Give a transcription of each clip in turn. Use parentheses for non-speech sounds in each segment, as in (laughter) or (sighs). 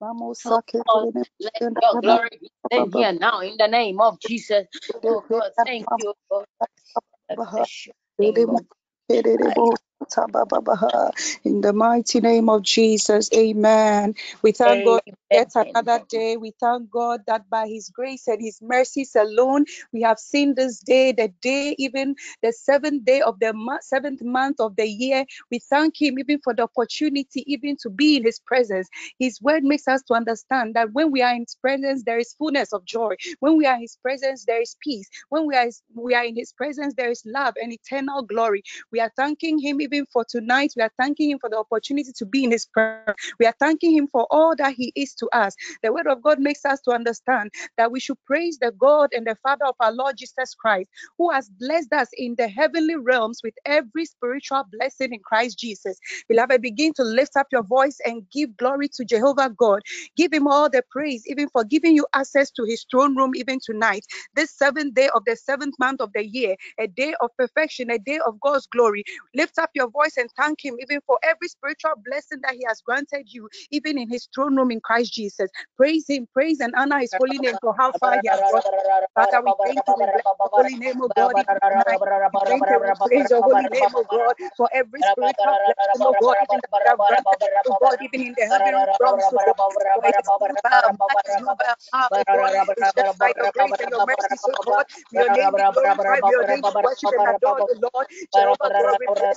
Vamos a que let your glory be seen here now in the name of Jesus. Oh God, thank you. God. In the mighty name of Jesus, amen. We thank God yet another day. We thank God that by His grace and His mercies alone, we have seen this day, the day, even the seventh day of the month, seventh month of the year. We thank Him even for the opportunity, even to be in His presence. His word makes us to understand that when we are in His presence, there is fullness of joy. When we are in His presence, there is peace. When we are we are in His presence, there is love and eternal glory. We are thanking Him even for tonight. We are thanking Him for the opportunity to be in His prayer. We are thanking Him for all that He is to us. The Word of God makes us to understand that we should praise the God and the Father of our Lord Jesus Christ, who has blessed us in the heavenly realms with every spiritual blessing in Christ Jesus. Beloved, begin to lift up your voice and give glory to Jehovah God. Give Him all the praise, even for giving you access to His throne room, even tonight. This seventh day of the seventh month of the year, a day of perfection, a day of God's glory. Lift up your voice and thank Him even for every spiritual blessing that He has granted you, even in His throne room in Christ Jesus. Praise Him, praise and honor His holy name for how far He has brought. Father, we thank you, we the holy name of God. We thank you, we praise your holy name, of God, for every spiritual blessing, oh God, even have granted, oh God, even in the heavenly realms, oh God. For it is not by our power, It's just by your grace and your mercy, so God. Your name be glorified, your name be worshipped and adored, Lord. Jehovah God, we bless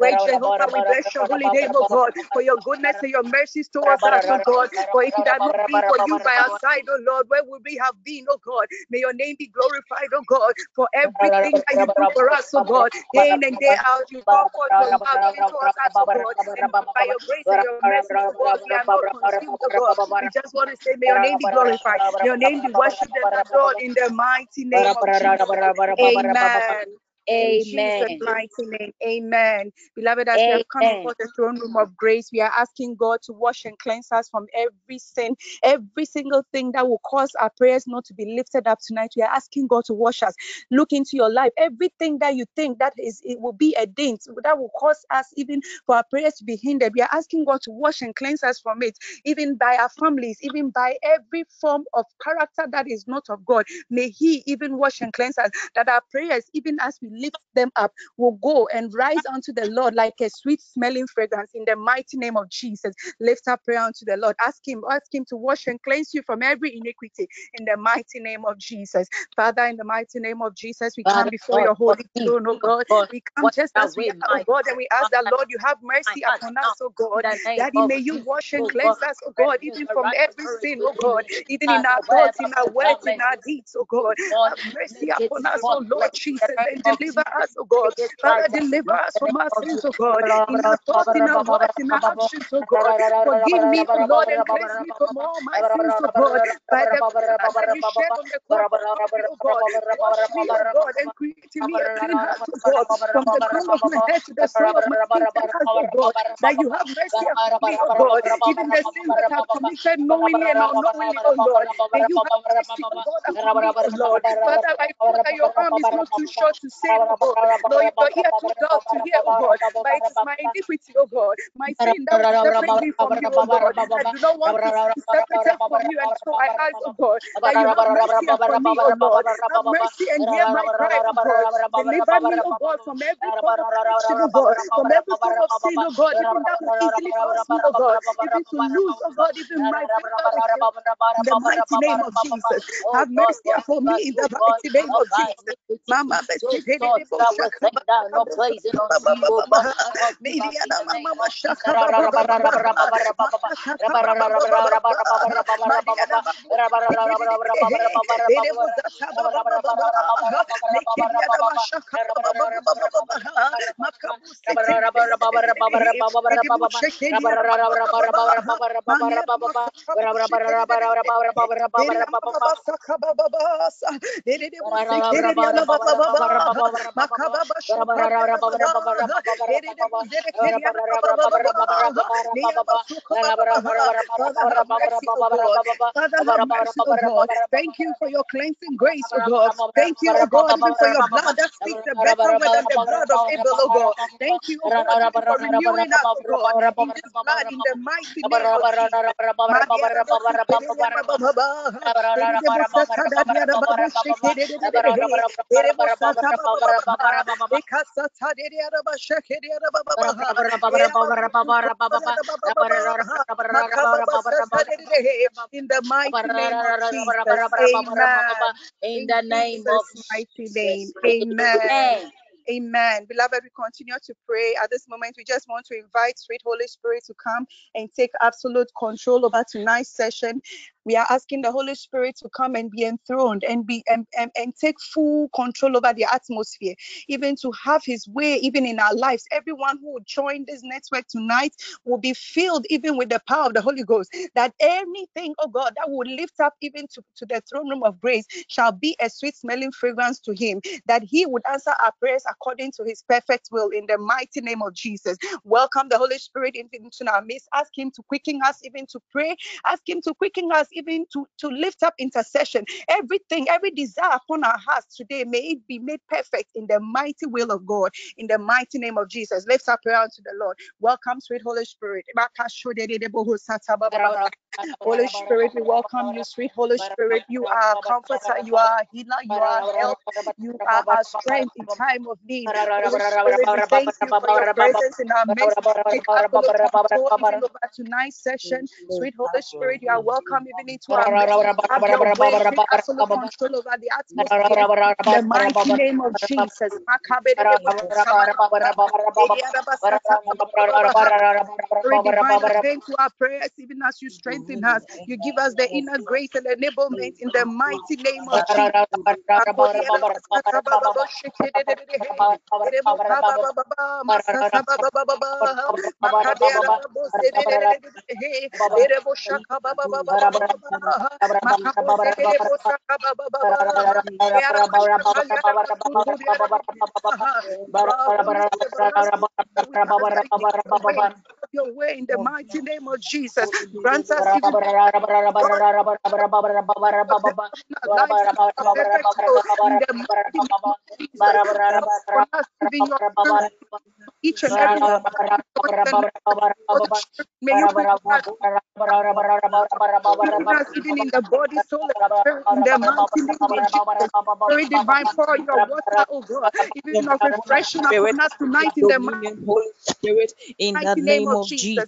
Great Jehovah, we bless your holy name, oh God, for your goodness and your mercies towards us, oh God. For if it had not been for you by our side, oh Lord, where would we have been, oh God? May your name be glorified, oh God, for everything that you do for us, oh God. Day in and day out, you pour forth your love towards us, oh God. By your grace and your mercy, oh God, we are not consumed, oh God. We just want to say, may your name be glorified. May your name be worshipped and adored in the mighty name of Jesus. Amen. Amen. In Jesus' mighty name. Amen. Beloved, as Amen. we have come before the throne room of grace, we are asking God to wash and cleanse us from every sin, every single thing that will cause our prayers not to be lifted up tonight. We are asking God to wash us. Look into your life. Everything that you think that is it will be a dent that will cause us even for our prayers to be hindered. We are asking God to wash and cleanse us from it, even by our families, even by every form of character that is not of God. May He even wash and cleanse us. That our prayers, even as we lift them up will go and rise unto the Lord like a sweet smelling fragrance in the mighty name of Jesus. Lift up prayer unto the Lord. Ask Him, ask Him to wash and cleanse you from every iniquity in the mighty name of Jesus. Father, in the mighty name of Jesus, we come before your holy throne, oh God. We come just as we are, oh God, and we ask that, Lord, you have mercy upon us, oh God. Daddy, may you wash and cleanse us, oh God, even from every sin, oh God, even in our thoughts, in our words, in our deeds, oh God. Have mercy upon us, oh Lord Jesus, and deliver us, oh God. Father, deliver us from our sins, oh God. In our thoughts, in our words, in our actions, oh God. Forgive me, oh Lord, and cleanse me from all my sins, oh God. By the blood that you shed on the cross, oh God. Wash me, oh God, and create in me a clean heart, oh God. From the crown of my head to the sole of my feet, oh God. That you have mercy upon me, oh God. Even the sins that I've committed knowingly and unknowingly, oh Lord. May you have mercy, oh God, upon me, oh Lord. Father, I pray that your arm is not too short to save sin, oh God. Lord, if your ear too dull to hear, oh God, but it is my iniquity, oh God, my sin that will separate from you, oh God. I do not want to be separated from you, and so I ask, oh God, that you have mercy upon me, oh Lord. Have mercy and hear my cry, oh God. Deliver me, oh God, from every form of addiction, oh God, from every form of sin, oh God, even that will easily cause me, oh God, even to lose, oh God, even my you. In the mighty name of Jesus, have mercy upon me in the mighty name of Jesus. Mama, no us, you, but Thank you for your cleansing grace, oh God. Thank you, oh God, even for your blood that speaks a better word than the blood of Abel, oh God. Thank you, oh God, for renewing us, oh God, in this blood, in the mighty name of in the mighty name of Jesus. Amen. In the name of mighty name. Amen. Amen. Beloved, we continue to pray. At this moment, we just want to invite sweet Holy Spirit to come and take absolute control over tonight's session. We are asking the Holy Spirit to come and be enthroned and be and, and, and take full control over the atmosphere, even to have his way, even in our lives. Everyone who will join this network tonight will be filled even with the power of the Holy Ghost. That anything, oh God, that will lift up even to, to the throne room of grace shall be a sweet smelling fragrance to him, that he would answer our prayers according to his perfect will in the mighty name of Jesus. Welcome the Holy Spirit into our midst. Ask him to quicken us even to pray. Ask him to quicken us even to, to lift up intercession. Everything, every desire upon our hearts today, may it be made perfect in the mighty will of God, in the mighty name of Jesus. Lift up prayer unto the Lord. Welcome, sweet Holy Spirit. Holy Spirit, we welcome you, sweet Holy Spirit. You are a comforter, you are a healer, you are help, you are our strength in time of need. Holy Spirit, thank you for your presence in our midst. Take control even over tonight's session. Sweet Holy Spirit, you are welcome even into our midst. Have your way, take absolute control over the atmosphere. In the mighty name of Jesus. Spirit divine, attend to our prayers even as you strengthen us. You give us the inner grace and enablement in the mighty name of your way in the mighty name of Jesus. Grant us each and every may you us even in the body, soul, and spirit, in the mighty name of Jesus. Very divine pour your water, oh God, even of refreshing upon us tonight in the Spirit, in the name of Jesus.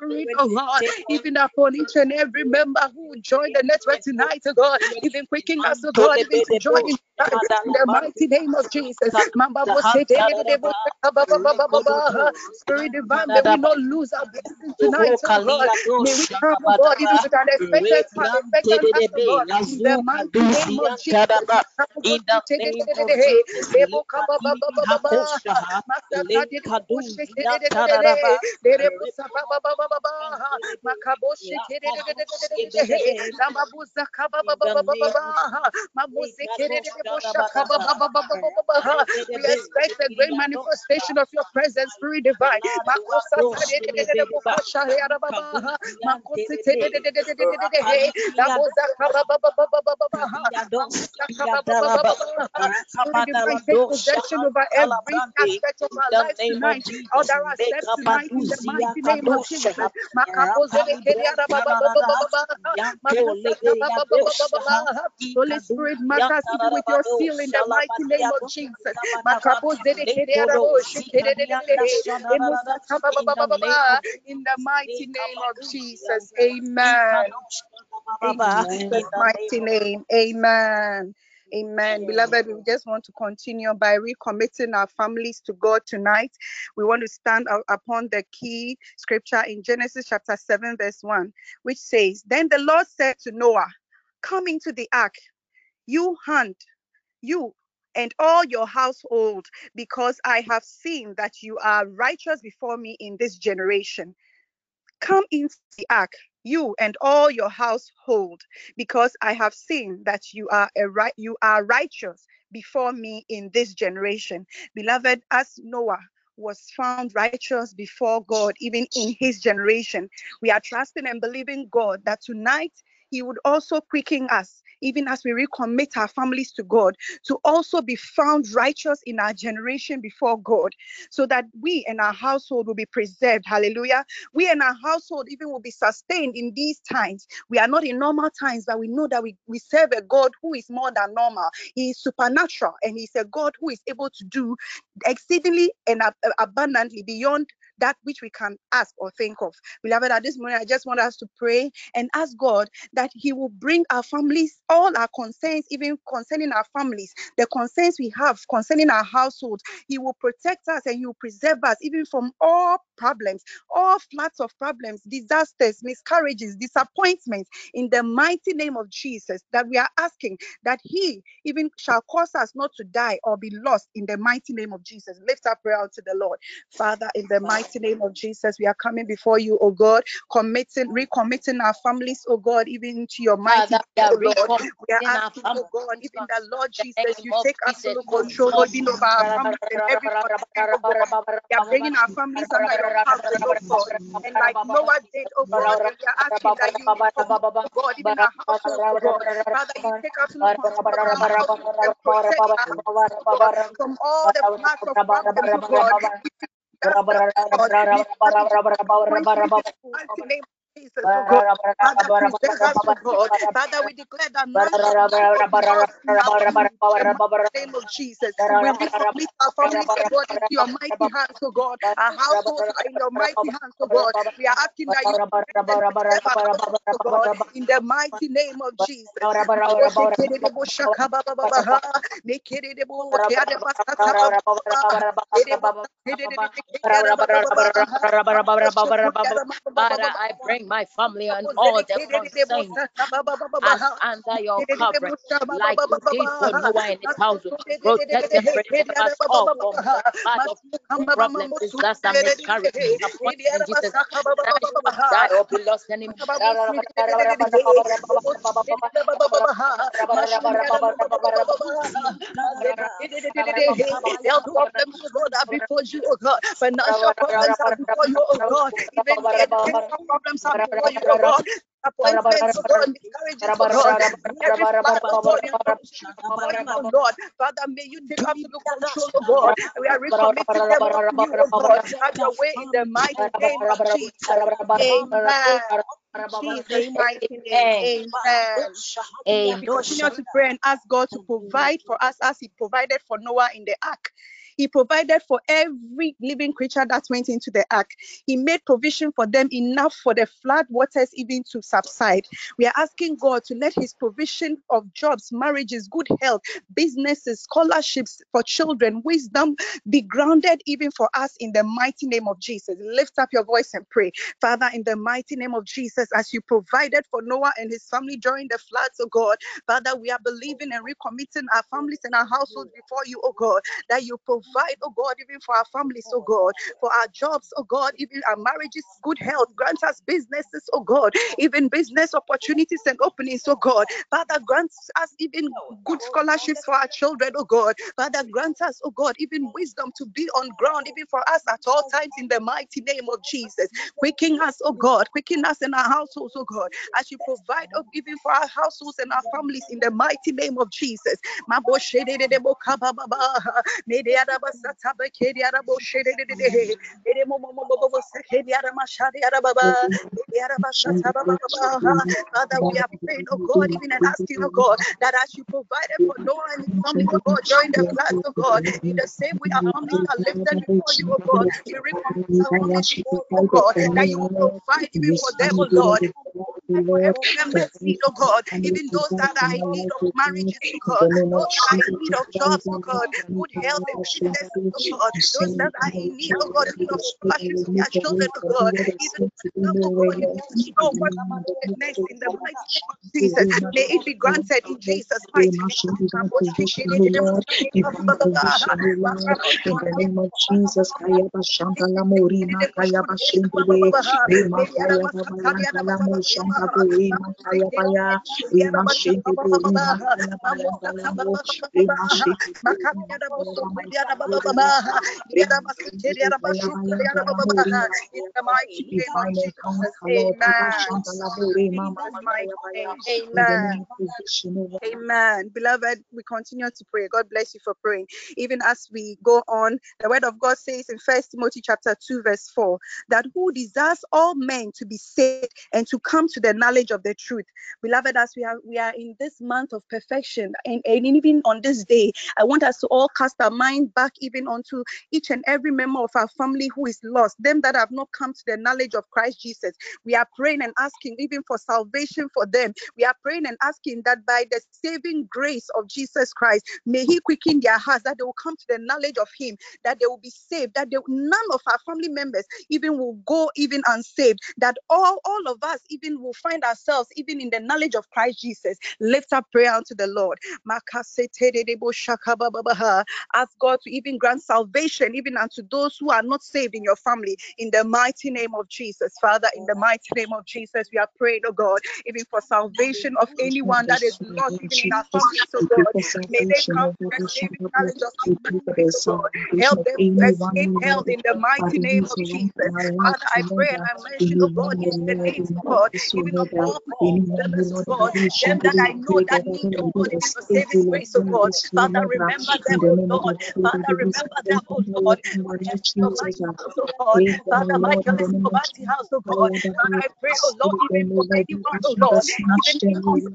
Spirit, oh God, even upon each and every member who joined the network tonight, oh God, even quicking us, oh God, even to join in, the mighty name of Jesus. Spirit divine, may we not lose our blessing tonight, oh, oh God. May we come, oh God, even with an expected heart, expected heart, oh God, in the mighty name of Jesus. In the name of Jesus. Makaboshe Lamabuza Kaba Mabuze We expect a great manifestation of your presence, Spirit divine. Makosa Laboza Kaba Take possession over every aspect of our lives tonight. All that are tonight in the mighty name of Jesus. Holy Spirit, mark us with your seal in the mighty name of Jesus. In the mighty name of Jesus. Amen. In the mighty name. Amen. Amen. Beloved, we just want to continue by recommitting our families to God tonight. We want to stand upon the key scripture in Genesis chapter 7, verse 1, which says, Then the Lord said to Noah, Come into the ark, you hunt, you and all your household, because I have seen that you are righteous before me in this generation. Come into the ark, you and all your household, because I have seen that you are a right you are righteous before me in this generation. Beloved, as Noah was found righteous before God, even in his generation, we are trusting and believing God that tonight he would also quicken us even as we recommit our families to God, to also be found righteous in our generation before God, so that we and our household will be preserved. Hallelujah. We and our household even will be sustained in these times. We are not in normal times, but we know that we, we serve a God who is more than normal. He is supernatural and He's a God who is able to do exceedingly and abundantly beyond that which we can ask or think of. Beloved, at this moment, I just want us to pray and ask God that He will bring our families, all our concerns, even concerning our families, the concerns we have concerning our household. He will protect us and He will preserve us even from all problems, all floods of problems, disasters, miscarriages, disappointments in the mighty name of Jesus that we are asking that He even shall cause us not to die or be lost in the mighty name of Jesus. Lift up prayer to the Lord. Father, in the mighty mighty name of Jesus, we are coming before you, oh God, committing, recommitting our families, oh God, even to your mighty Father, we are, Lord. We are asking, oh God, even the Lord Jesus, you take absolute control, Lord, even over our families and every oh God. We are bringing our families under your house, oh God. And like Noah did, oh God, we are asking that you, oh God, even our household, oh God. Father, you take absolute control of our household and protect us, oh God, from all the floods of problems, oh God. Father, Jesus, oh God. Father, preserve us, oh God. Father, we declare that none shall be in the name of Jesus. We recommit our families, oh God, into your mighty hands, oh God. Our households are in your mighty hands, oh God. We are asking that you oh God, in the mighty name of Jesus. Father, I bring my family and all their concerns as under your coverage, like you did for Noah and his house. Protect and preserve us all from the bad of problems, disaster, miscarriage, disappointment, Jesus. Die or be lost anymore. Before you, oh God. Financial problems are before you, oh God. Even problems are before you, oh God. Appointments, oh God, miscarriages, oh God. Every flat, oh God, oh Father, may you take absolute control, oh God. We are recommitting them to you, oh God. Have your way in the mighty name of Jesus. Amen. Jesus' mighty name. Amen. Amen. We continue to pray and ask God to provide for us as He provided for Noah in the ark. He provided for every living creature that went into the ark. He made provision for them enough for the flood waters even to subside. We are asking God to let His provision of jobs, marriages, good health, businesses, scholarships for children, wisdom be grounded even for us in the mighty name of Jesus. Lift up your voice and pray. Father, in the mighty name of Jesus, as you provided for Noah and his family during the floods, oh God, Father, we are believing and recommitting our families and our households before you, oh God, that you provide provide, oh God, even for our families, oh God, for our jobs, oh God, even our marriages, good health. Grant us businesses, oh God, even business opportunities and openings, oh God. Father, grant us even good scholarships for our children, oh God. Father, grant us, oh God, even wisdom to be on ground, even for us at all times in the mighty name of Jesus. Quicken us, oh God, quicken us in our households, oh God, as you provide, oh, even for our households and our families in the mighty name of Jesus. Father, we are praying, oh God, even and asking, oh God, that as you provided for Noah and his family, oh God, during the floods, oh God, in the same way our families are lifted before you, oh God, we recommit our families oh God, that you will provide even for them, oh Lord, every member's need, oh God, even oh those that are in need of marriages, oh God, oh those that are in need of jobs, oh God, good health and businesses, oh God, those that are in need, oh God, even of scholarships for their children, oh God, even oh God, you know what next in the mighty name of Jesus, may it be granted in Jesus' mighty name. In the name of Jesus, Kaya Bashanta Lamori, Makaya Bashinte, Rema Kaya Amen. Amen. Amen. Beloved, we continue to pray. God bless you for praying. Even as we go on, the word of God says in First Timothy chapter 2, verse 4, that who desires all men to be saved and to come to the knowledge of the truth. Beloved, as we are we are in this month of perfection, and, and even on this day, I want us to all cast our mind back even onto each and every member of our family who is lost, them that have not come to the knowledge of Christ Jesus. We are praying and asking even for salvation for them. We are praying and asking that by the saving grace of Jesus Christ, may He quicken their hearts, that they will come to the knowledge of Him, that they will be saved, that they, none of our family members even will go even unsaved, that all, all of us even will find ourselves even in the knowledge of Christ Jesus. Lift up prayer unto the Lord. Ask God to even grant salvation even unto those who are not saved in your family in the mighty name of Jesus. Father, in the mighty name of Jesus, we are praying, oh God, even for salvation of anyone that is not even in our family, oh, oh God. May they come to the saving knowledge of Jesus, oh God. Help them escape hell in the mighty name of Jesus. Father, I pray and I mention, oh God, even the names, oh God, even of all my brothers, oh God, them that I know that need, oh God, even for saving grace, oh God. Father, remember them, oh Lord. Father, remember them, oh Lord. Oh God, Father, Michael is Kobati house, oh God. Father, I pray, oh Lord, even for anyone, oh Lord, even who is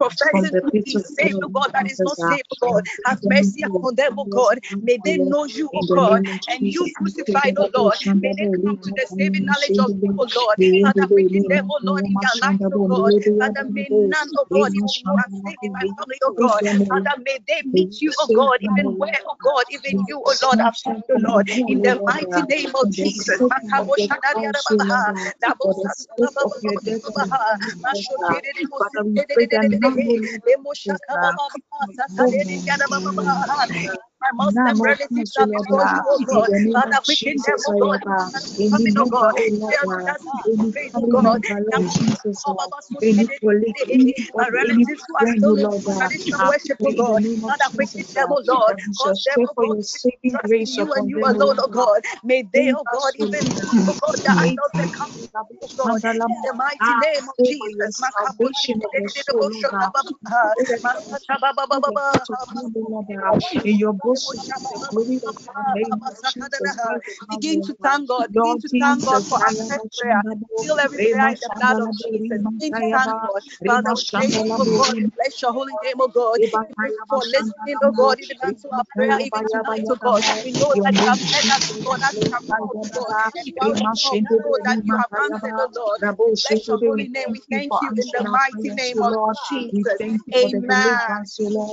professing to be oh saved, oh God, that is not saved, oh God. Have mercy upon them, oh God. May they know you, oh God, and you crucified, oh Lord. May they come to the saving knowledge of you, oh Lord. Father, quicken them, oh Lord, in their lives, oh God. Father, may none, oh God, even who are saved in my family, oh God. Father, may they meet you, oh God, even where, oh God, even you, oh Lord, have found, oh Lord, in the mighty name of Jesus. My Muslim relatives are before you, oh God. Father, quicken them, oh God. Coming, oh God. oh God. My relatives who are still in traditional worship, oh God. Father, quicken them, oh Lord. Cause them, oh God, trust in you and you alone, oh God. May they, oh God, even, oh God, the idols that come, oh God, in the mighty name of Jesus. In your bosom, the glory of Begin to thank God. Begin to thank God for answered prayer. Fill every prayer in the blood of Jesus. Begin to thank God. Father, thank you, oh God. Bless your holy name, oh God. For listening, oh God, even unto our prayer, even tonight, oh God. We know that you have heard us, oh God, as we have called, oh God. You we know that you have answered, oh Lord. Bless your holy name. We thank you in the mighty name of Jesus. Amen.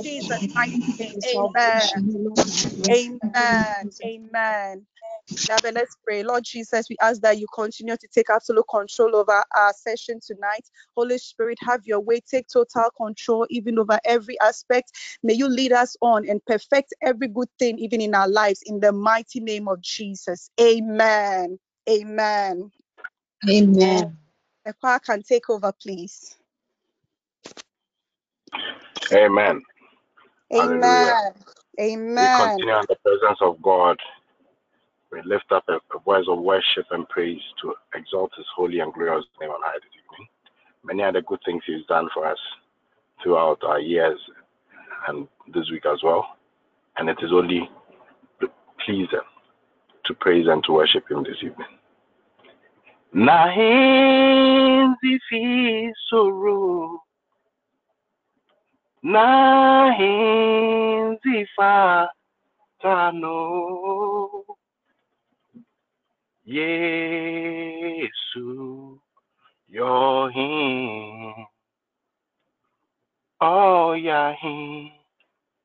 Jesus' mighty name. Amen. Amen. Amen. Beloved, let's pray. Lord Jesus, we ask that you continue to take absolute control over our session tonight. Holy Spirit, have your way. Take total control even over every aspect. May you lead us on and perfect every good thing, even in our lives, in the mighty name of Jesus. Amen. Amen. Amen. The choir can take over, please. Amen. Amen. Hallelujah. We Amen. continue in the presence of God. We lift up a, a voice of worship and praise to exalt His holy and glorious name on high this evening. Many other good things He's done for us throughout our years and this week as well. And it is only pleasing to praise and to worship Him this evening. Nahenzi fi soro Nahenzi fa tano. Yesu Yohin Oyahin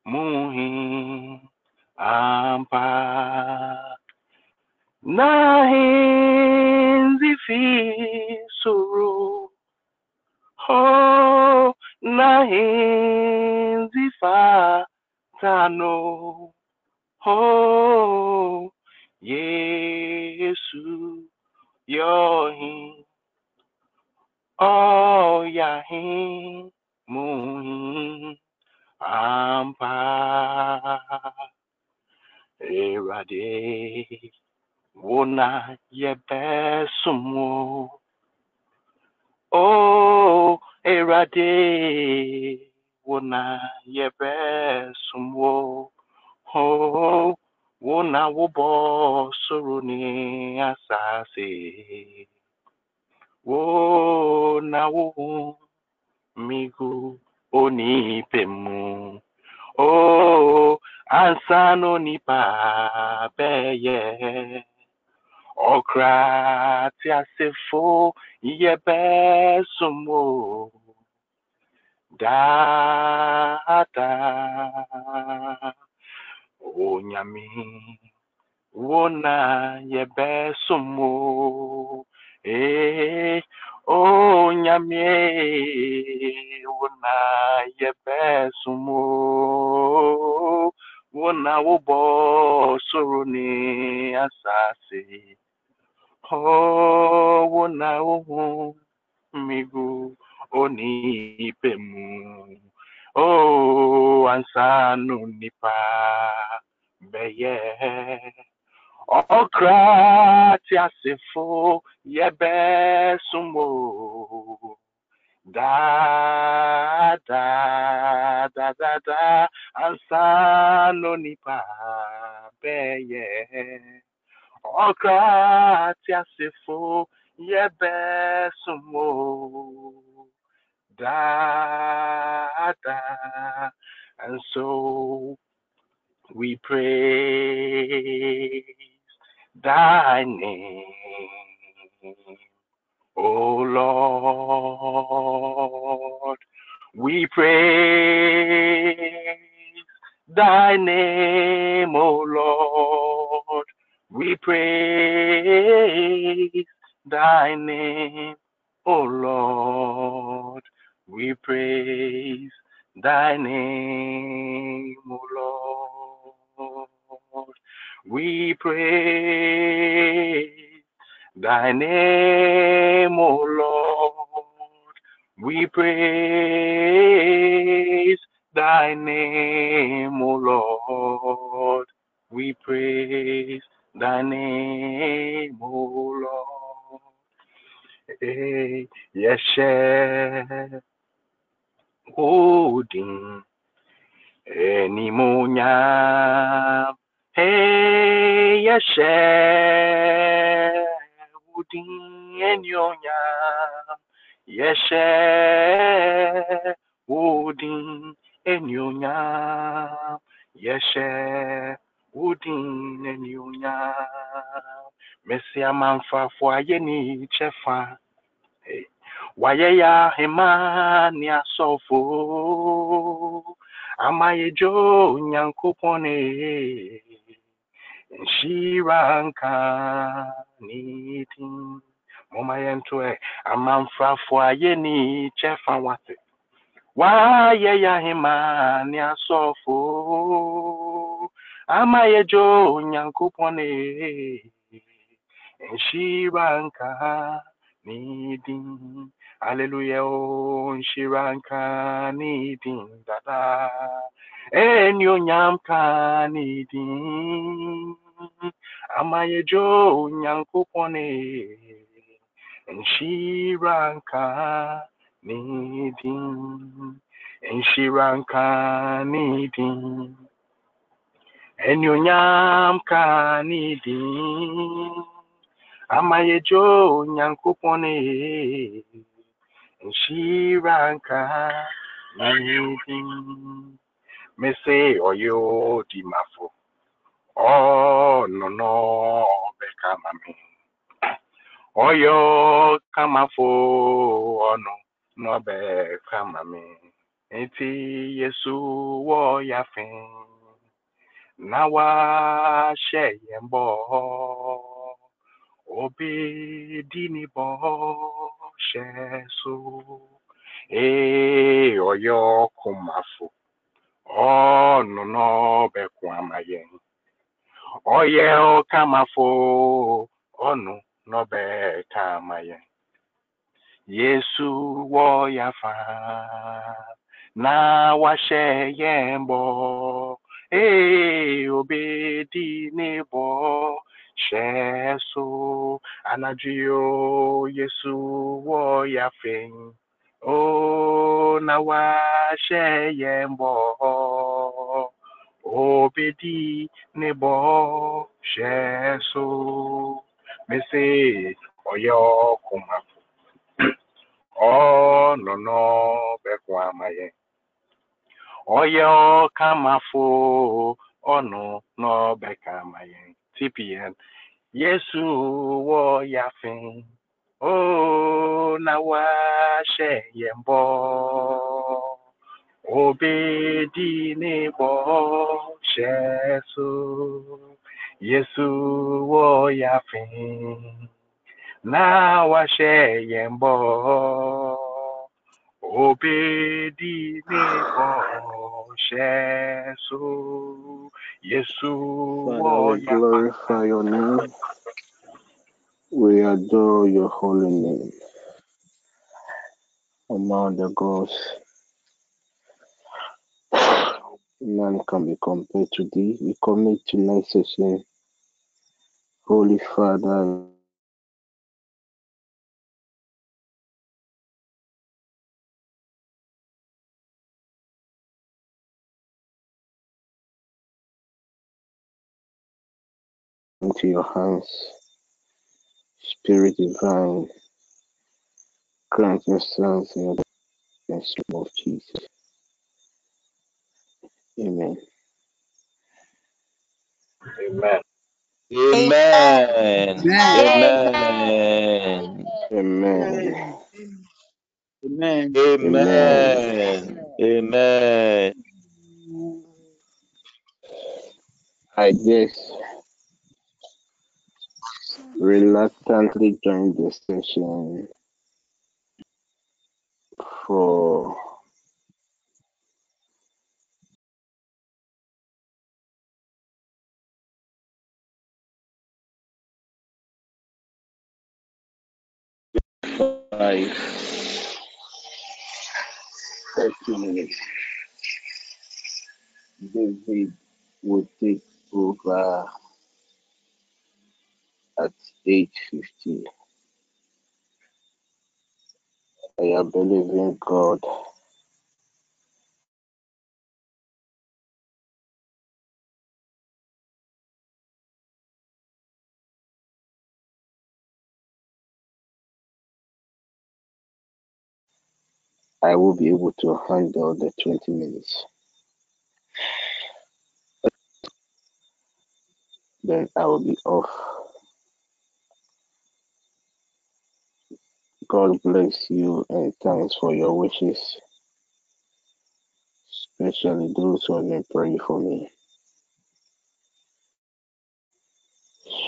Muhin Ampa. Fi soro Ho Nahenzi fa tano Ho Yesu Yohin Oh Yahin Muhin Ampa Erade Wona Yebesumo Oh Erade Wona Yebesumo Oh Wona Wobo Suruni Asase Wona Wo Migu Oni Pemu Oh Ansano Nipa Beye Okra Tiasefo Yebesumo Dada Onyami Wona Yebesumo Eh Onyami Wona Yebesumo Wona Wobo Soro ni Asase Oh Wona Wohun migu oni pemu o ansanu nipa beye okra ti asefo yebe sumo da da da da da ansanu nipa beye ti asefo yebe sumo da da and so we praise thy name o lord. We praise thy name o lord we praise thy name, O Lord. We praise thy name, O Lord. We praise thy name, O Lord. We praise thy name, O Lord. We praise thy name, O Lord. Hey, Yeshe, Odin, Enimonya, Hey, Yeshe, Odin, Enyonya, Yeshe, Odin, Enyonya, wodin n'anionyam mesi amanfrafo ayɛ ne kyɛfa eh, wayɛ yɛ ahema ne asɔfo amayɛdwo onyankopɔn ne nhyira nka ne din moma yɛnto ɛ eh, amanfrafo ayɛ ne kyɛfa wate. Wayɛ yɛ ahema ne asɔfo ama yɛgyo onyankopɔn ne eh, nhyira eh, eh, nka ne din Hallelujah, oh, nhyira nka ne dada. Eni onyam ka ne din. Ama yɛgyo onyankopɔn ne nhyira nka ne. enyo nyam kanidi amaye jo nyankopone nshiranka nanidi mese oyo di mafo oh no no beka mami oyo kamafo ono no beka mami enti yesu wo ya fin nawa sheyembo obedini bo shesu ee oyo kumafu ọnụ n'ọbekwu amaghị oye ọkamafo ọnụ n'ọbeka amaghị yesu woyafa na washeyembo obedi nebo sheso anajio yesu wo ya fen o na wa obedi nebo sheso mese oyo kumafu ọ (clears throat) nọ n'ọbẹkwa amaghị "o ọkamafo ọnụ n'ọbẹ kamaye tpn yesu wọ yafin. O na wa ṣe yẹn bọ obedi n'ịgbọ ṣe so yesu wọ yafin. Na wa ṣe yẹn bọ hyɛ so. Yesu Father, we glorify your name. We adore your holy name. Among the gods, none can be compared to thee. We commit tonight's session, Holy Father, into your hands. Spirit divine, grant yourselves in the name of Jesus. Amen. Amen. Amen. Amen. Amen. Amen. Amen. Amen. Amen. I just reluctantly joined the session for five, 30 minutes. David would take over at 8.50. I am believing God I will be able to handle the 20 minutes. Then I will be off. God bless you and thanks for your wishes, especially those who have been praying for me.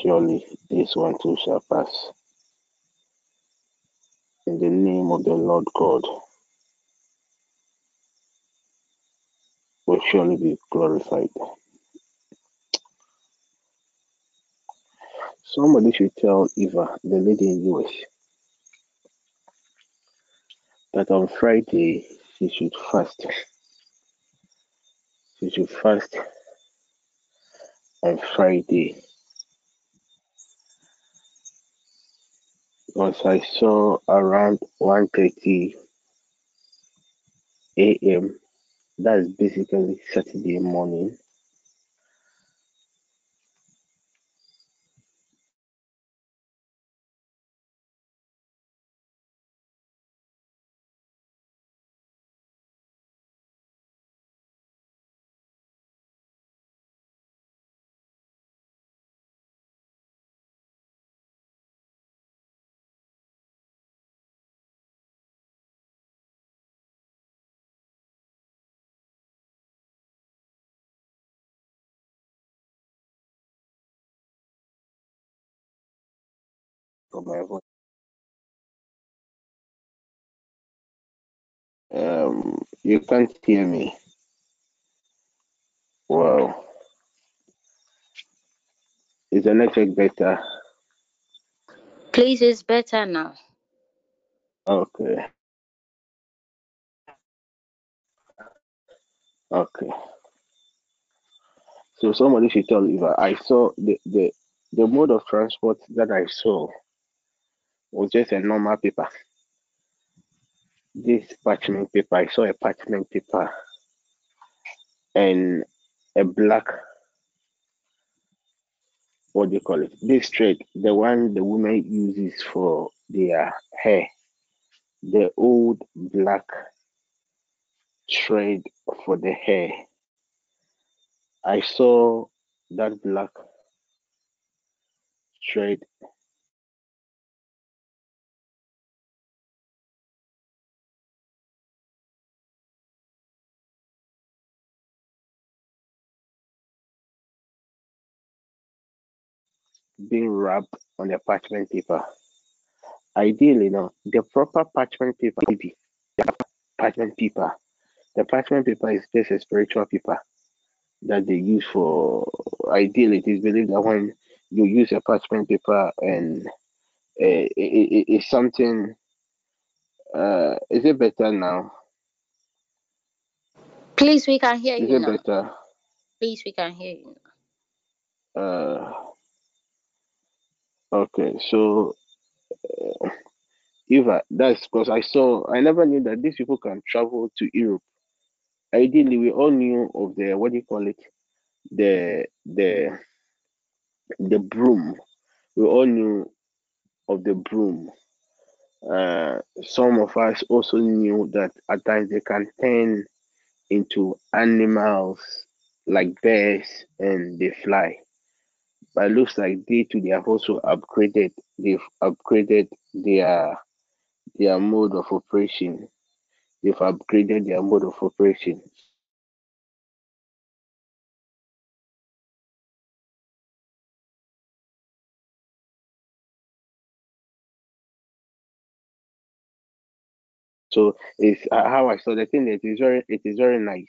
Surely this one too shall pass. In the name of the Lord God will surely be glorified. Somebody should tell Eva, the lady in US, that on Friday she should fast. She should fast on Friday. Because I saw around 1.30 a.m. That's basically Saturday morning. For my voice. Um, you can't hear me. Wow. Is the network better? Please, it's better now. Okay. Okay. So somebody should tell Eva, I saw the, the the mode of transport that I saw was just a normal paper. This parchment paper, I saw a parchment paper and a black what do you call it? This thread, the one the woman uses for their hair, the old black thread for the hair. I saw that black thread being wrapped on a parchment paper. Ideally, no, the proper parchment paper, maybe parchment paper. The parchment paper is just a spiritual paper that they use for. Ideally, it is believed that when you use a parchment paper and uh, it, it, it's something. Uh, is it better now? Please, we can hear Is you it now. better? Please, we can hear you. Uh, okay, so uh, Eva, that's because I saw. I never knew that these people can travel to Europe. Ideally, we all knew of the what do you call it, the the the broom. We all knew of the broom. Uh, some of us also knew that at times they can turn into animals like bears and they fly. But it looks like they too they have also upgraded. They've upgraded their their mode of operation. They've upgraded their mode of operation. So it's uh, how I saw the thing. It is very, it is very nice.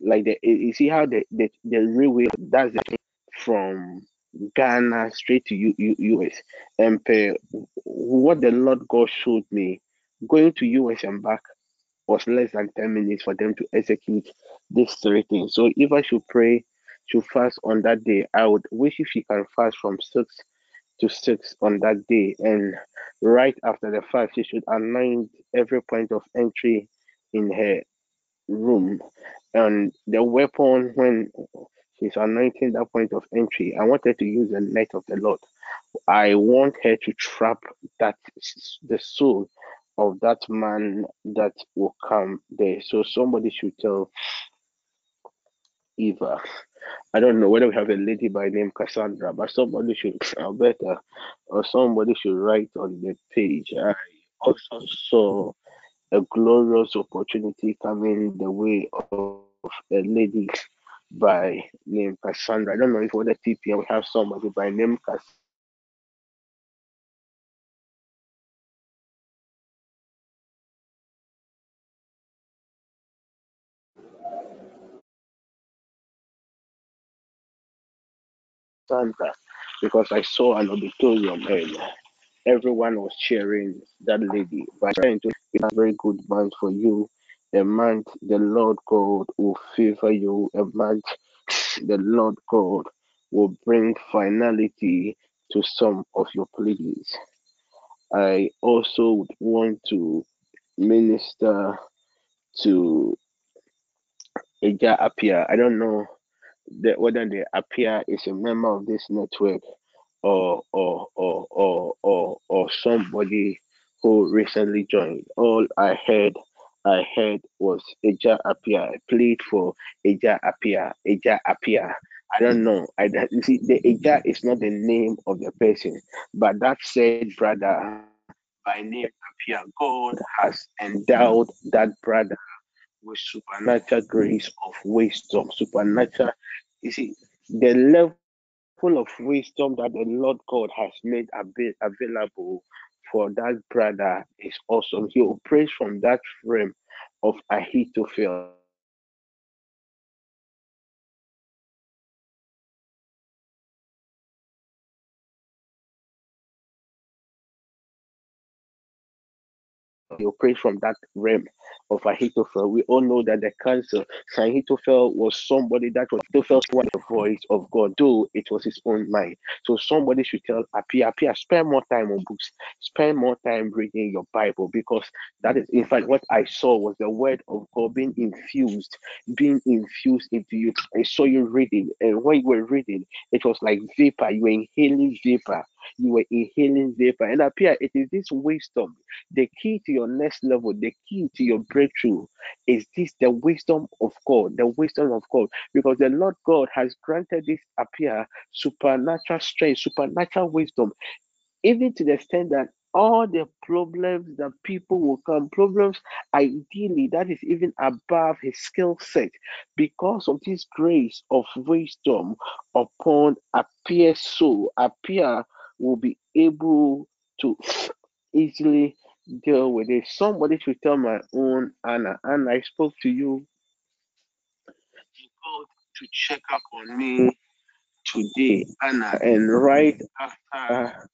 Like the, you see how the the, the railway does it from Ghana straight to U, U, US. And what the Lord God showed me, going to US and back was less than 10 minutes for them to execute this three things. So if I should pray, to fast on that day, I would wish if she can fast from 6 to 6 on that day. And right after the fast, she should anoint every point of entry in her room. And the weapon, when she's anointing that point of entry, I want her to use the net of the Lord. I want her to trap that the soul of that man that will come there. So somebody should tell Eva. I don't know whether we have a lady by name Cassandra, but somebody should (laughs) Alberta or somebody should write on the page. I also saw a glorious opportunity coming the way of a lady by name Cassandra. I don't know if all the TPM we have somebody by name Cassandra. Because I saw an auditorium and everyone was cheering that lady. But I trying to a very good band for you a month the Lord God will favor you. A month the Lord God will bring finality to some of your pleas. I also would want to minister to Eja Apia. I don't know that whether the Apia is a member of this network or or or or or, or somebody who recently joined. All I heard I heard was Eja Apia. I played for Eja Apia. Eja Apia. I don't know. I see the Eja is not the name of the person, but that said brother by name Apia. God has endowed that brother with supernatural grace of wisdom, supernatural. You see, the level of wisdom that the Lord God has made available for that brother is awesome. He operates from that frame of Ahithophel. He operates from that realm of Ahithophel. We all know that the council, Ahithophel was somebody that was Ahithophel's one the voice of God, though it was his own mind. So somebody should tell Apia, Apia, spend more time on books, spend more time reading your Bible, because that is in fact what I saw was the word of God being infused, being infused into you. I saw you reading, and when you were reading, it was like vapor, you were inhaling vapor you were inhaling vapor. And Apia it is this wisdom. The key to your next level, the key to your breakthrough is this the wisdom of God, the wisdom of God. Because the Lord God has granted this Apia supernatural strength, supernatural wisdom, even to the extent that all the problems that people will come, problems ideally that is even above his skill set, because of this grace of wisdom upon Apia so Apia will be able to easily deal with it. Somebody should tell my own Anna, and I spoke to you. To check up on me today, Anna, and right after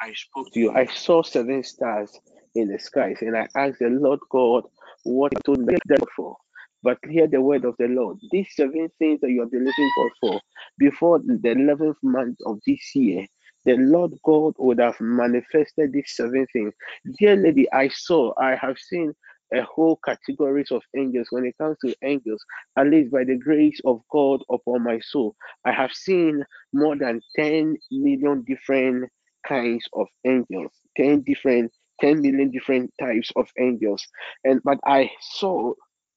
I spoke to you, I saw seven stars in the skies, and I asked the Lord God what to make them for. But hear the word of the Lord. These seven things that you are believing God for before the 11th month of this year, the Lord God would have manifested these seven things. Dear lady, I saw, I have seen a whole categories of angels when it comes to angels, at least by the grace of God upon my soul. I have seen more than 10 million different kinds of angels, 10 different, 10 million different types of angels. And but I saw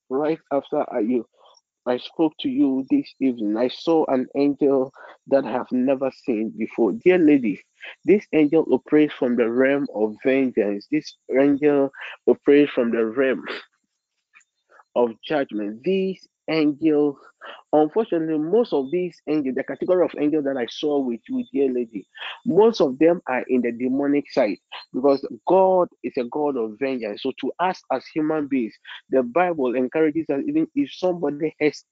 right after I, I spoke to you this evening, I saw an angel that I have never seen before. Dear lady, this angel operates from the realm of vengeance. This angel operates from the realm of judgment. These angels, unfortunately, most of these angels, the category of angels that I saw with you, dear lady, most of them are in the demonic side because God is a God of vengeance. So to us as human beings, the Bible encourages us even if somebody has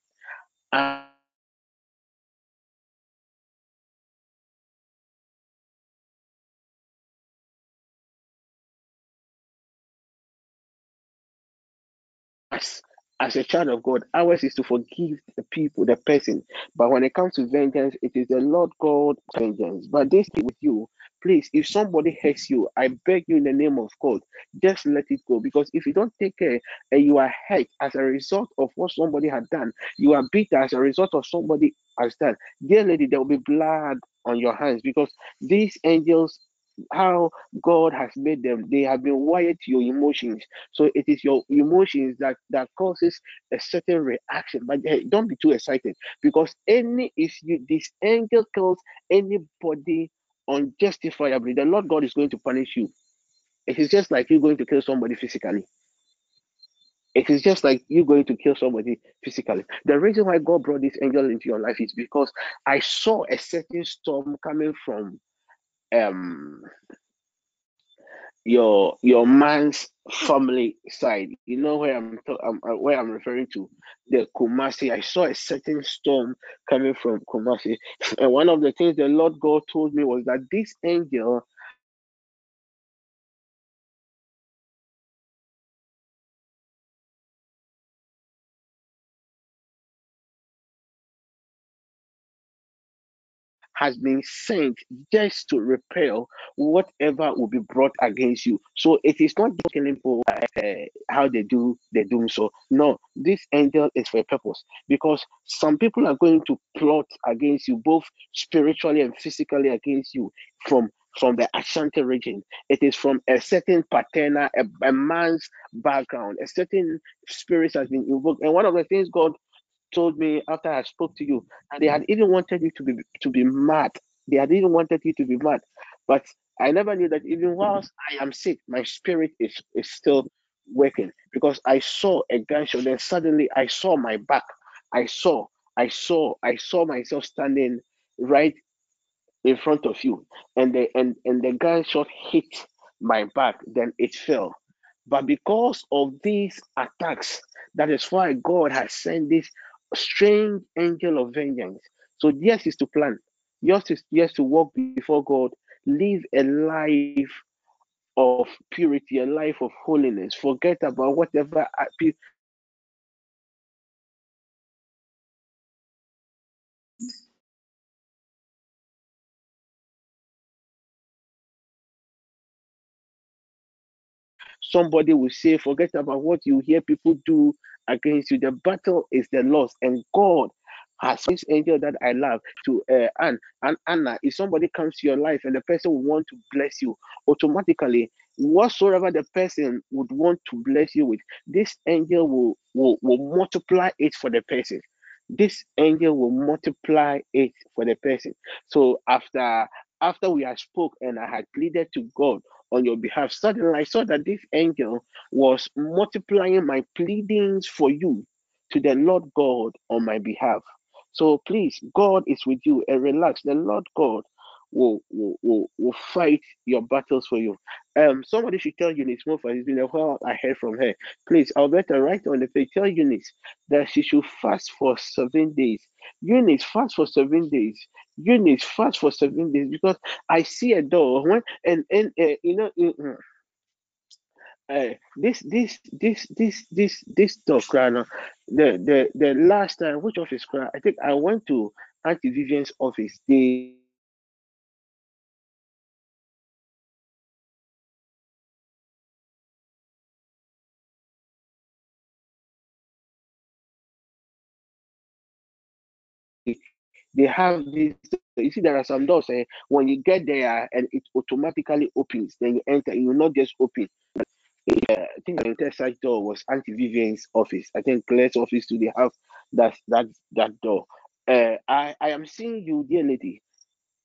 as as a child of God, ours is to forgive the people, the person. But when it comes to vengeance, it is the Lord God vengeance. But this with you, please, if somebody hurts you, I beg you in the name of God, just let it go. Because if you don't take care and you are hurt as a result of what somebody had done, you are bitter as a result of somebody has done. Dear lady, there will be blood on your hands because these angels how God has made them. They have been wired to your emotions. So it is your emotions that that causes a certain reaction. But hey, don't be too excited because any if you this angel kills anybody unjustifiably, the Lord God is going to punish you. It is just like you going to kill somebody physically. It is just like you going to kill somebody physically. The reason why God brought this angel into your life is because I saw a certain storm coming from um your your man's family side. You know where I'm, I'm uh, where I'm referring to the Kumasi. I saw a certain storm coming from Kumasi, (laughs) and one of the things the Lord God told me was that this angel has been sent just to repel whatever will be brought against you. So it is not just killing people uh, how they do they do so. No, this angel is for a purpose because some people are going to plot against you, both spiritually and physically against you from from the Ashanti region. It is from a certain paternal, a, a man's background. A certain spirit has been invoked. And one of the things God told me after I spoke to you, and they had even wanted you to be to be mad. They had even wanted you to be mad, but I never knew that even whilst I am sick, my spirit is is still working because I saw a gunshot. Then suddenly I saw my back. I saw, I saw, I saw myself standing right in front of you, and the and and the gunshot hit my back. Then it fell. But because of these attacks, that is why God has sent this strange angel of vengeance. So yes is to plan. Yours is yes to walk before God, live a life of purity, a life of holiness. Forget about whatever somebody will say, forget about what you hear people do against you. The battle is the loss, and God has this angel that I love to uh, Anne and Anna. If somebody comes to your life and the person will want to bless you, automatically, whatsoever the person would want to bless you with, this angel will, will, will multiply it for the person. This angel will multiply it for the person. So after after we had spoke and I had pleaded to God on your behalf, suddenly I saw that this angel was multiplying my pleadings for you to the Lord God on my behalf. So please, God is with you and relax. The Lord God will, will, will, will fight your battles for you. Um, somebody should tell Eunice Mofa, it's been a while I heard from her. Please, better write on the page, tell Eunice that she should fast for seven days. Eunice, fast for seven days. Eunice, fast for seven days because I see a door when and and uh, you know. Uh, uh, this this this this this this dog cry the the the last time which office I think I went to Auntie Vivian's office they they have this you see there are some doors eh, when you get there and it automatically opens then you enter you will not just open uh, I think the entire side door was Auntie Vivian's office. I think Claire's office too. They have that that that door. Uh, I I am seeing you, dear lady,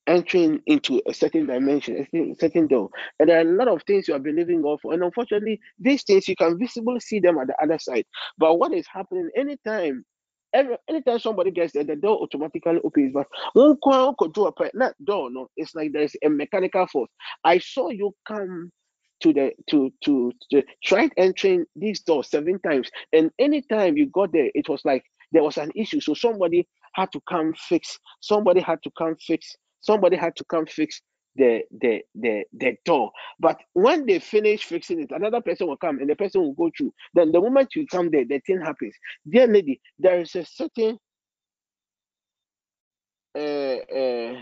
entering into a certain dimension, a certain door. And there are a lot of things you are believing God for. And unfortunately, these things you can visibly see them at the other side. But what is happening anytime Every, anytime somebody gets there, the door automatically opens. But one a door, no, it's like there's a mechanical force. I saw you come to the to to, to try entering this door seven times, and anytime you got there, it was like there was an issue. So somebody had to come fix. Somebody had to come fix. Somebody had to come fix the the the the door. But when they finish fixing it, another person will come and the person will go through. Then the moment you come there, the thing happens. Dear lady, there is a certain uh, uh,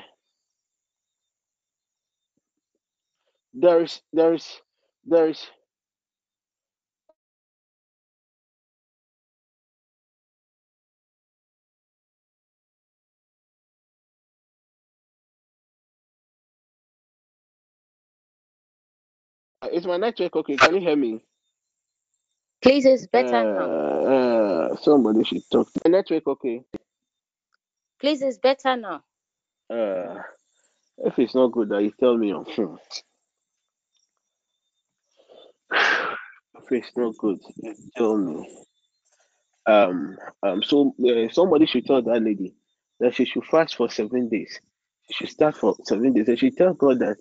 there is there is there is Is my network okay? Can you hear me? Please, it's better uh, now. Uh, somebody should talk. My network okay? Please, it's better now. Uh, if it's not good, you tell me. Hmm. (sighs) if it's not good, you tell me. Um, um. So uh, somebody should tell that lady that she should fast for seven days. She should start for seven days, and she tell God that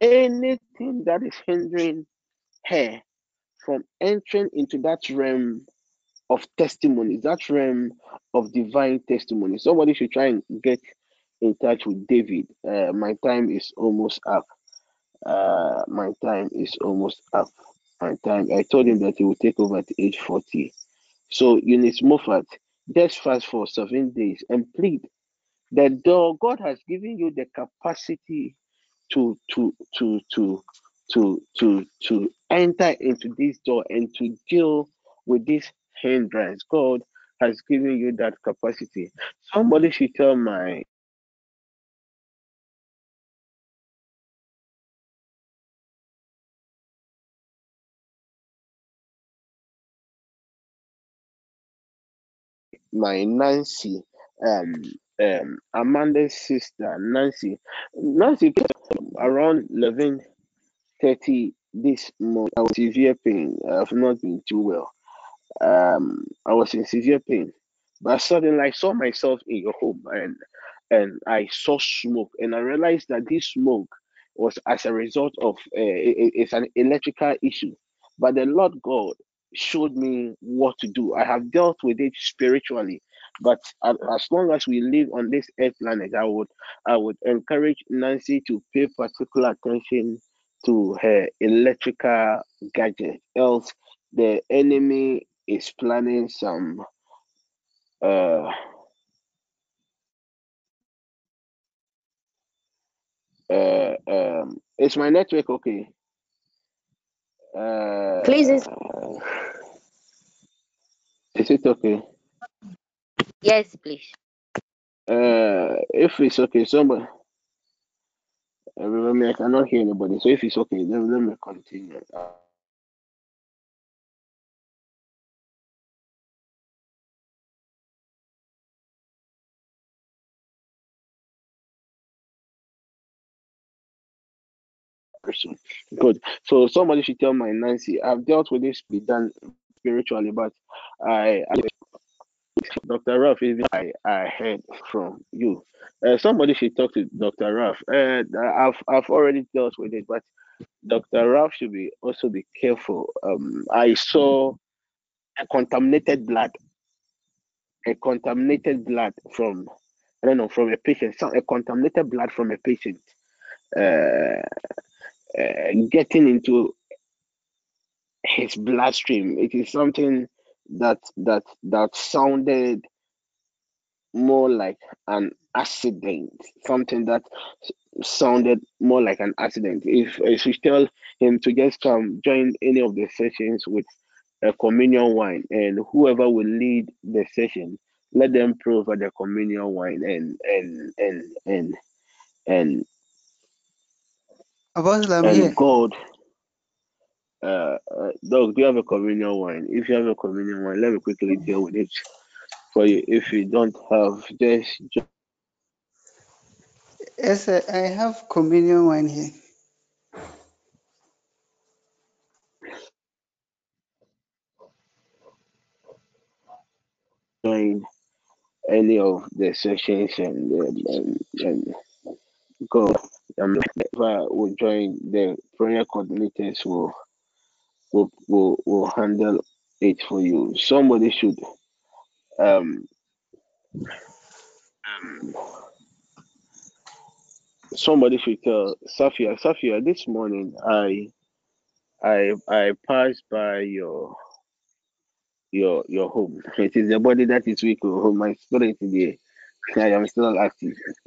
anything that is hindering her from entering into that realm of testimonies, that realm of divine testimony. Somebody should try and get in touch with David. Uh, my time is almost up. Uh, my time is almost up. My time. I told him that he will take over at age 40. So Eunice Moffat, just fast for seven days and plead that though God has given you the capacity to to to to to to to enter into this door and to deal with this hindrance. God has given you that capacity. Somebody should tell my my Nancy, um, um, Amanda's sister, Nancy. Nancy around 11 30 this month. I was severe pain. I've not been too well. Um, I was in severe pain, but suddenly I saw myself in your home and and I saw smoke, and I realized that this smoke was as a result of uh, it, it's an electrical issue. But the Lord God showed me what to do. I have dealt with it spiritually, but as long as we live on this earth planet, I would I would encourage Nancy to pay particular attention to her electrical gadget. Else, the enemy is planning some uh uh um is my network okay uh Please, is is it okay yes, please. uh if it's okay somebody uh, remember i cannot hear anybody so if it's okay then let me continue person. Good. So somebody should tell my Nancy, I've dealt with this be done spiritually, but I, I Dr. Ruff, even I, I heard from you. Uh, somebody should talk to Dr. Ruff. Uh, I've I've already dealt with it, but Dr. Ruff should be also be careful. Um, I saw a contaminated blood, a contaminated blood from I don't know from a patient, some a contaminated blood from a patient. Uh, uh, getting into his bloodstream. It is something that that that sounded more like an accident, something that sounded more like an accident. If if you tell him to just come join any of the sessions with a communion wine, and whoever will lead the session, let them pray over the communion wine and and and and and Apostle, I'm and here. God uh, uh dog, do you have a communion wine? If you have a communion wine, let me quickly deal with it for you. If you don't have, just Yes, I have communion wine here. join any of the sessions and and, and, and go. Um, whoever will join the prayer coordinators will will will, will handle it for you. Somebody should um um somebody should tell Safia. Safia, this morning I I I passed by your your your home. It is the body that is weak. Oh, my spirit is I am still active. (laughs)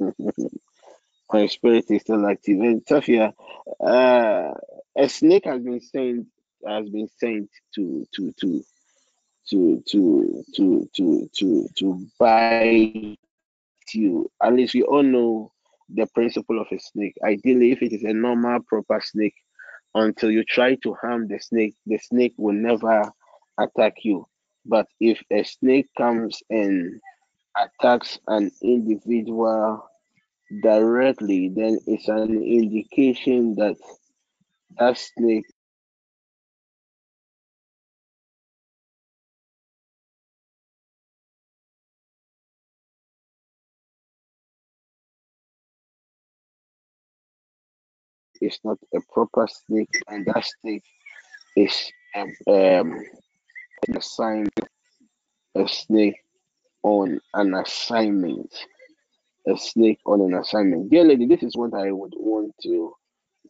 my spirit is still active. And Safia, uh, a snake has been sent has been sent to to to to to to to to to bite you. At least we all know the principle of a snake. Ideally, if it is a normal proper snake, until you try to harm the snake, the snake will never attack you. But if a snake comes and attacks an individual directly, then it's an indication that that snake is not a proper snake, and that snake is um, um assigned a snake on an assignment. A snake on an assignment. Dear lady, this is what I would want to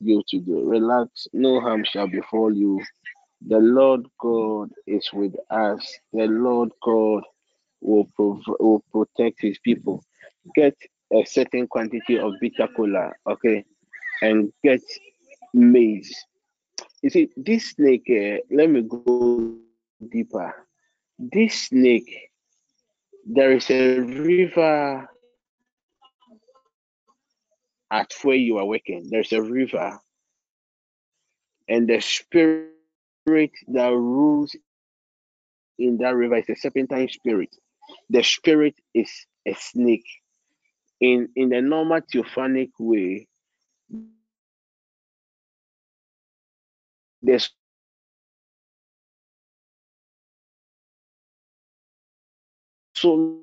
you to do. Relax, no harm shall befall you. The Lord God is with us. The Lord God will, prov- will protect his people. Get a certain quantity of bitter cola, okay, and get maize. You see, this snake, uh, let me go deeper. This snake, there is a river at where you are working. There's a river, and the spirit that rules in that river is a serpentine spirit. The spirit is a snake. In in the normal theophanic way, there's so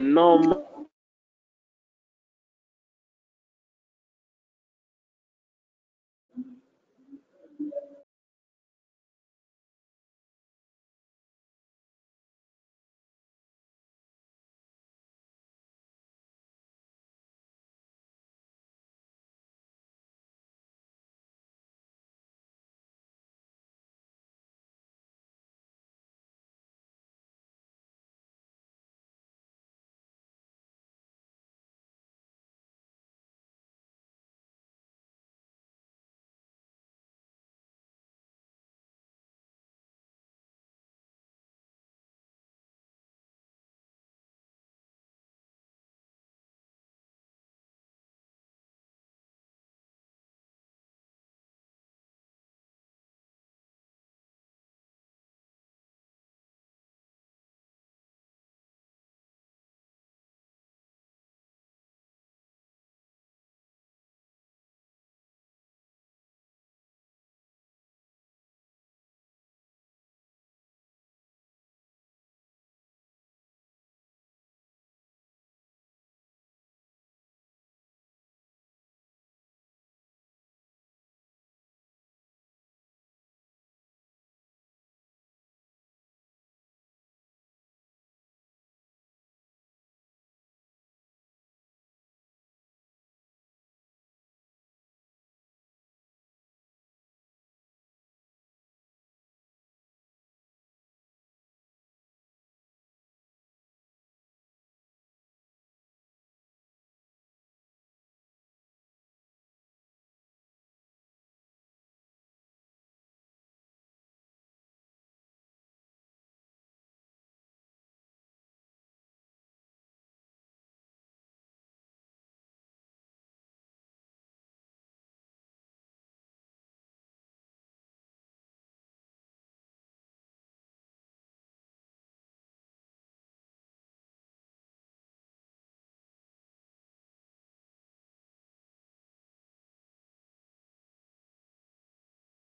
normal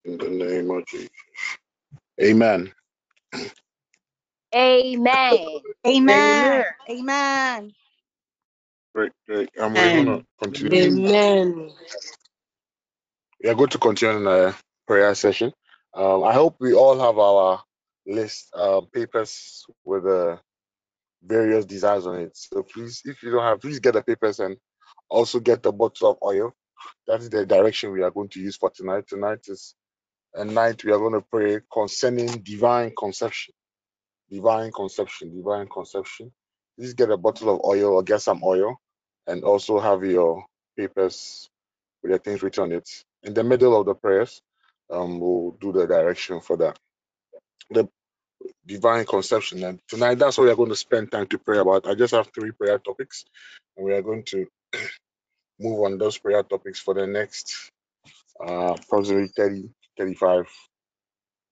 In the name of Jesus. Amen. Amen. Amen. Amen. Great, great. And we're going to continue. Amen. We are going to continue in the prayer session. Um, I hope we all have our list uh, papers with the various desires on it. So please, if you don't have, please get the papers and also get the bottle of oil. That is the direction we are going to use for tonight. Tonight is a night we are going to pray concerning divine conception. Divine conception, divine conception. Please get a bottle of oil or get some oil and also have your papers with the things written on it. In the middle of the prayers, um, we'll do the direction for that. The divine conception. And tonight, that's what we are going to spend time to pray about. I just have three prayer topics, and we are going to (clears throat) move on those prayer topics for the next uh, approximately 30, 35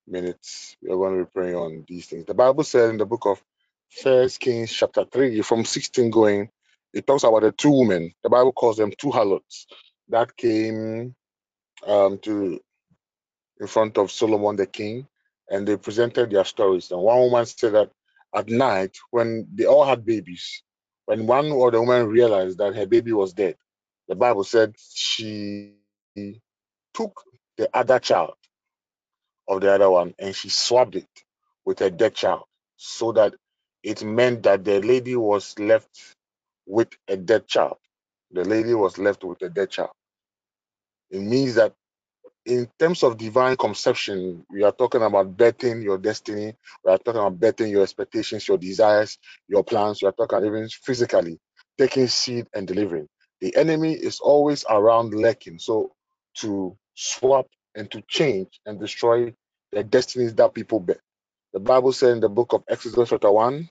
minutes. We are going to be praying on these things. The Bible said in the book of First Kings, chapter 3, from 16 going, it talks about the two women. The Bible calls them two harlots that came um, to in front of Solomon the king, and they presented their stories. And one woman said that at night, when they all had babies, when one of the women realized that her baby was dead, the Bible said she took the other child of the other one and she swapped it with a dead child so that it meant that the lady was left with a dead child. The lady was left with a dead child. It means that in terms of divine conception, we are talking about betting your destiny. We are talking about betting your expectations, your desires, your plans. We are talking even physically taking seed and delivering. The enemy is always around lurking. So to swap and to change and destroy the destinies that people bear. The Bible said in the book of Exodus chapter 1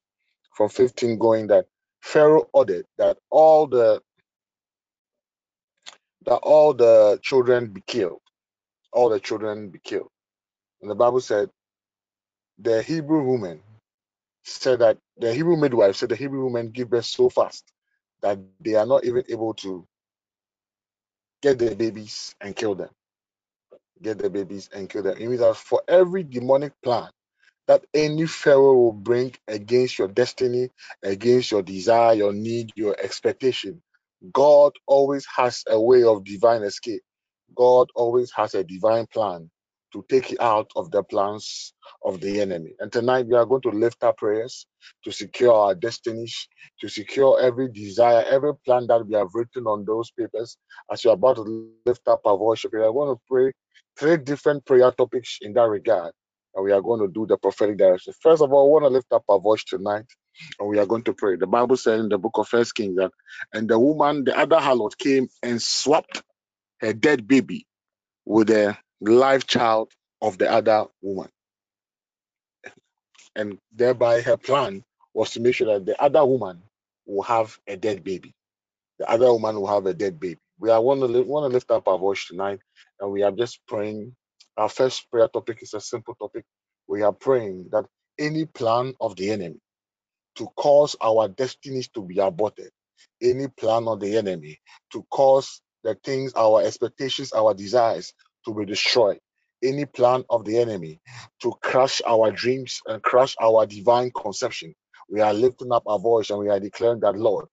from 15 going that Pharaoh ordered that all the that all the children be killed. All the children be killed. And the Bible said the Hebrew woman said that the Hebrew midwife said the Hebrew women give birth so fast that they are not even able to get their babies and kill them. Get the babies and kill them. It means that for every demonic plan that any Pharaoh will bring against your destiny, against your desire, your need, your expectation, God always has a way of divine escape. God always has a divine plan to take you out of the plans of the enemy. And tonight we are going to lift our prayers to secure our destinies, to secure every desire, every plan that we have written on those papers. As you're about to lift up our voice, I want to pray three different prayer topics in that regard. And we are going to do the prophetic direction. First of all, I want to lift up our voice tonight and we are going to pray. The Bible says in the book of First Kings that, and the woman, the other harlot, came and swapped her dead baby with the live child of the other woman. And thereby her plan was to make sure that the other woman will have a dead baby. The other woman will have a dead baby. We are want to lift, want to lift up our voice tonight, and we are just praying. Our first prayer topic is a simple topic. We are praying that any plan of the enemy to cause our destinies to be aborted, any plan of the enemy to cause the things, our expectations, our desires to be destroyed, any plan of the enemy to crush our dreams and crush our divine conception. We are lifting up our voice and we are declaring that, Lord,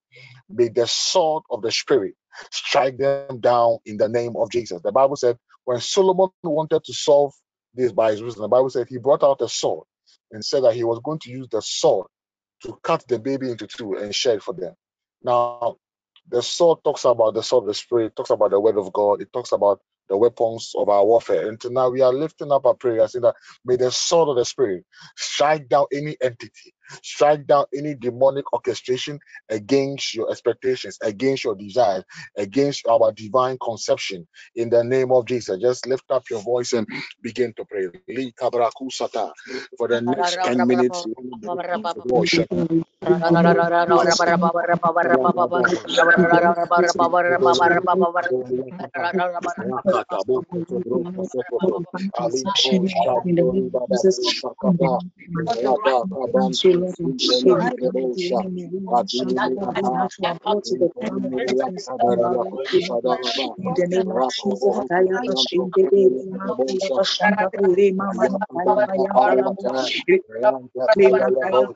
may the sword of the Spirit strike them down in the name of Jesus. The Bible said when Solomon wanted to solve this by his wisdom, the Bible said he brought out a sword and said that he was going to use the sword to cut the baby into two and share it for them. Now, the sword talks about the sword of the Spirit, talks about the word of God, it talks about the weapons of our warfare. And tonight we are lifting up our prayer, saying that may the sword of the Spirit strike down any entity, strike down any demonic orchestration against your expectations, against your desires, against our divine conception. In the name of Jesus, just lift up your voice and begin to pray. For the next 10 minutes,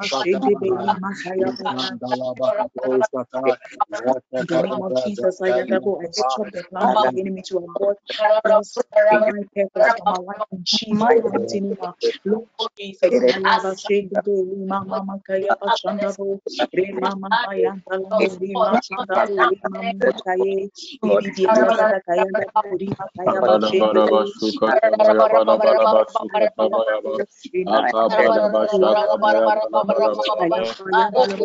worship. In Mama In the name of Jesus, I I enemy to my Bashinde Rima Mama Mama Mama my finances,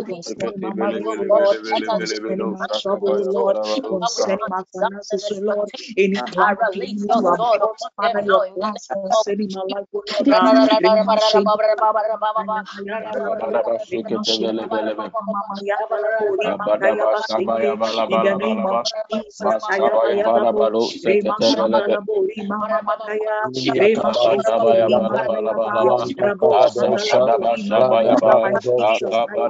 oh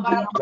Jesus,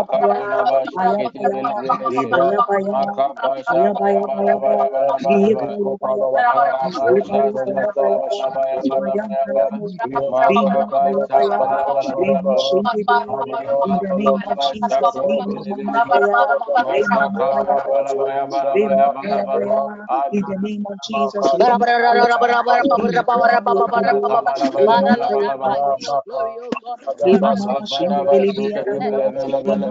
in the name of Jesus. Jesus.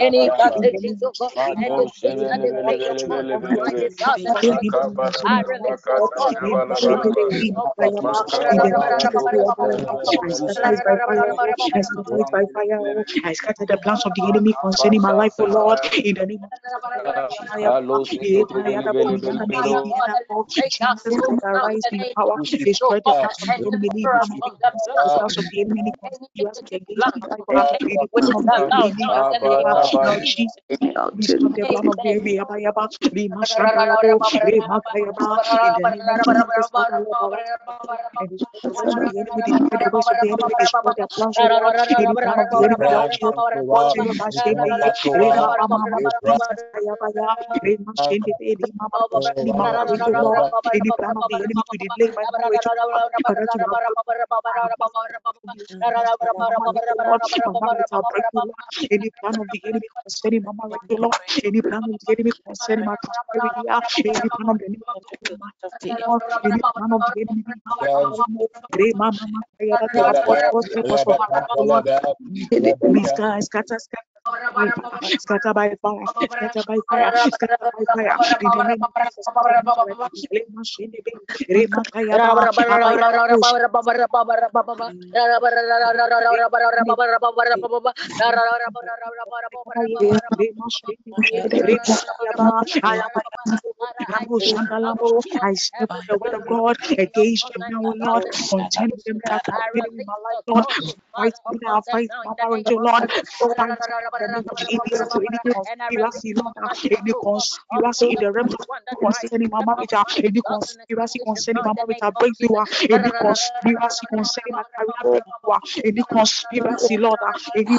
Any advantages I scattered the plans of the enemy concerning my life, O Lord, in the name of Jesus, any plan of the enemy concerning Mama like any plan of the enemy concerning my prosperity, any plan of the enemy concerning my testimony, any plan of the enemy concerning my great scatter, by fire, by fire, scatter by the I step word of God them now, Lord. Contend them that are in my life, Lord. Fight me now, fight my Lord. Fight any conspiracy, Lord, any conspiracy in the realms concerning my marriage, any conspiracy concerning my marriage, breakthrough, any conspiracy concerning my career any conspiracy, Lord, any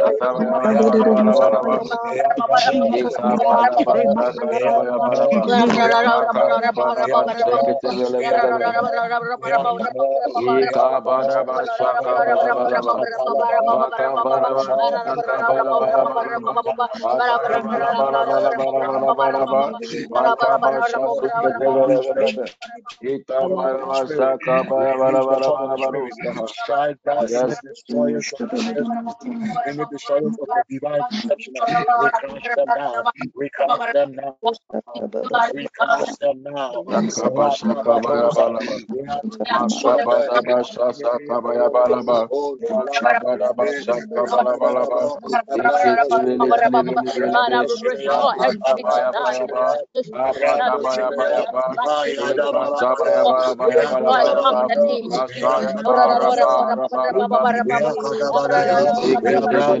Yes. Any destroyers of the divine conception, we crush them now. We crush them now. We crush them now. Father, we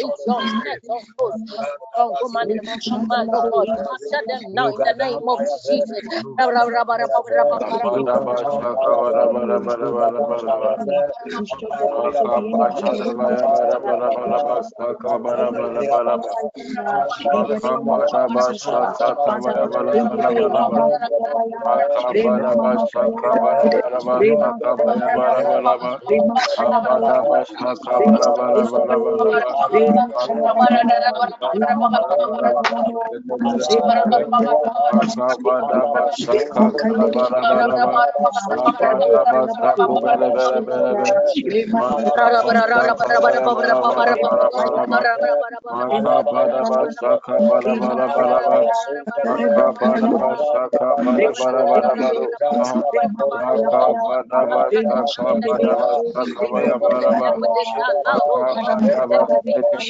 Them now in the name of Jesus. Thank you giving us God.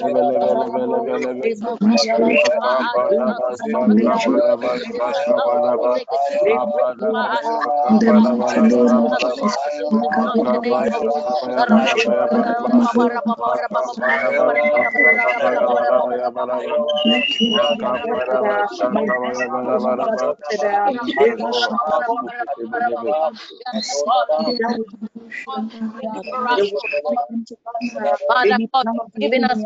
Father, power in us,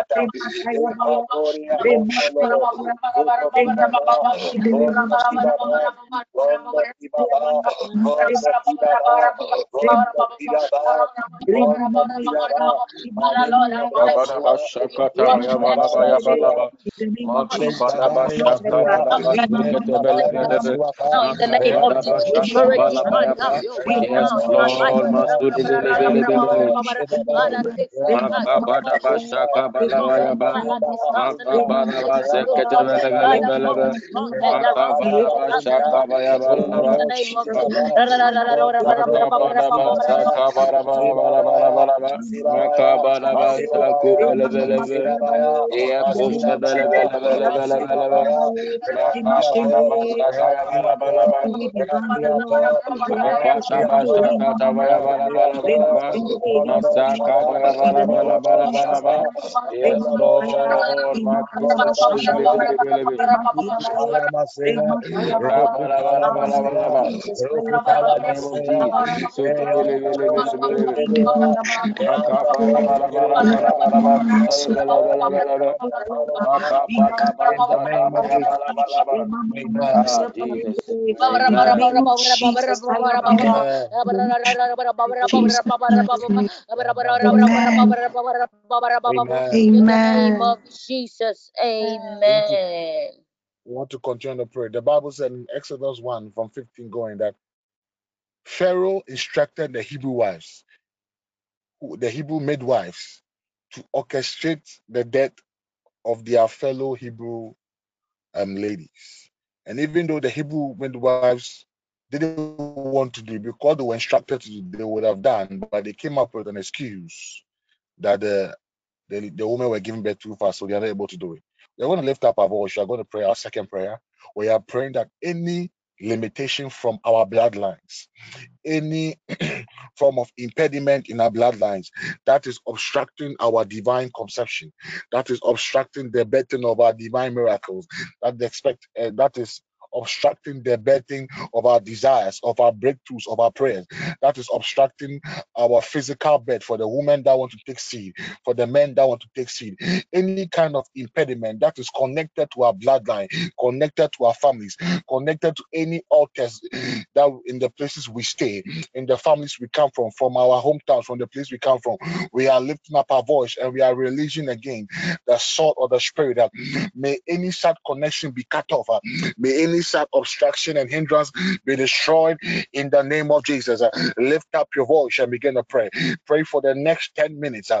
encourage you and have Yes, Lord. In the name of Jesus, amen. We want to continue the prayer. The Bible said in Exodus 1 from 15 going that Pharaoh instructed the Hebrew wives, who- the Hebrew midwives, to orchestrate the death of their fellow Hebrew um, ladies. And even though the Hebrew midwives didn't want to do it because they were instructed to do, they would have done, but they came up with an excuse that the the, the women were giving birth too fast, so they are not able to do it. We're going to lift up our voice. We are going to pray our second prayer. We are praying that any limitation from our bloodlines, any (clears throat) form of impediment in our bloodlines that is obstructing our divine conception, that is obstructing the birthing of our divine miracles, that expect uh, that is obstructing the birthing of our desires, of our breakthroughs, of our prayers. That is obstructing our physical birth for the women that want to take seed, for the men that want to take seed. Any kind of impediment that is connected to our bloodline, connected to our families, connected to any altars that in the places we stay, in the families we come from, from our hometowns, from the place we come from, we are lifting up our voice and we are releasing again the sword of the spirit that may any such connection be cut off. May any such obstruction and hindrance be destroyed in the name of Jesus. Uh, Lift up your voice and begin to pray. Pray for the next 10 minutes. uh,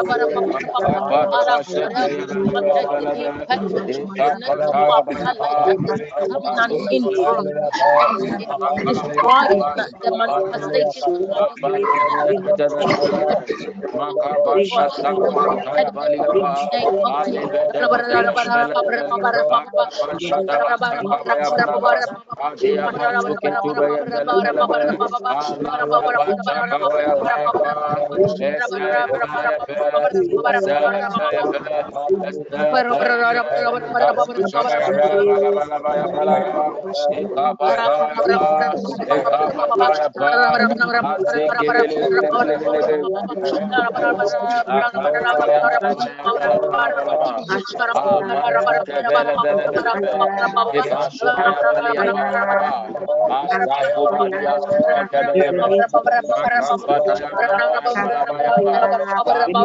Zundali Kaantabarakoshada. In the name of Jesus.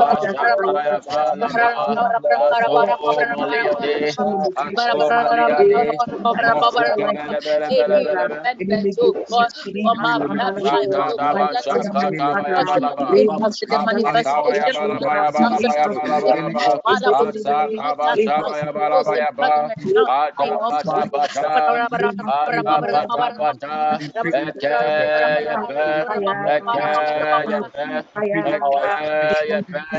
the manifestation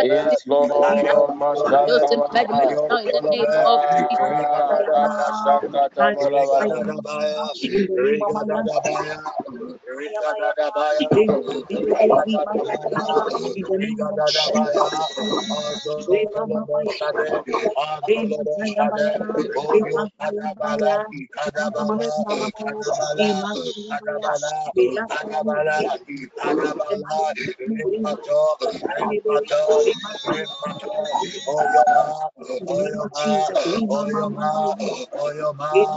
Yes, Lord. Those impediments now in the name of Release Azuante, Oyabaya,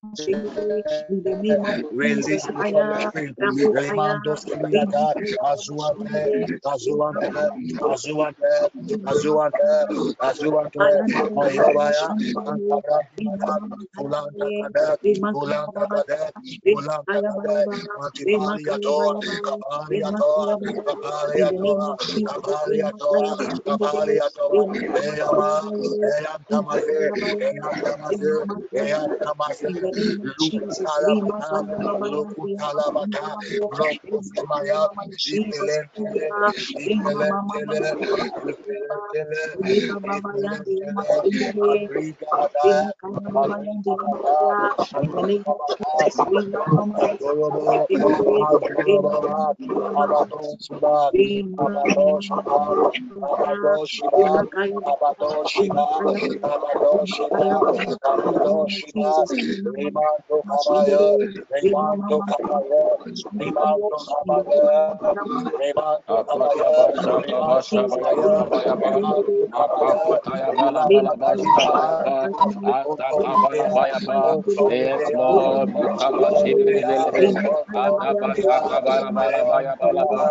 Kadet, Fulanta Fulanta Kadet, Antipaliato, Capaliato, Capaliato, Capaliato, Baya, Balaba,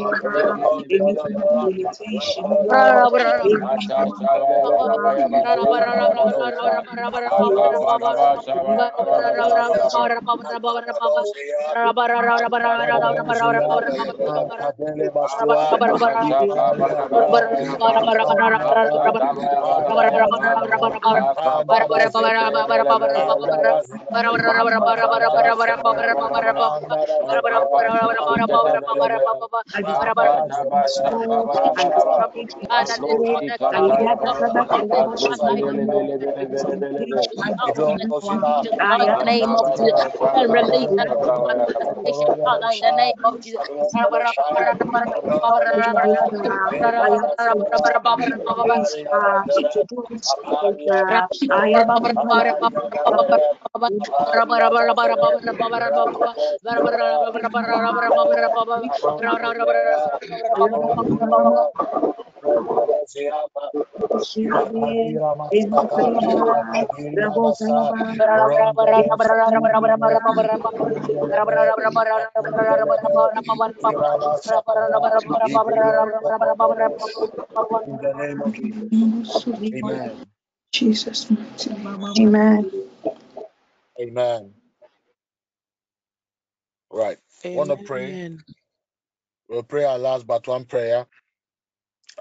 Bali, Bali, Bali, The name of Jesus, and release that manifestation, Father, in the name of Jesus. In the name of Jesus. Amen. Jesus. Amen. Amen. Right. Want to pray? We'll pray our last but one prayer.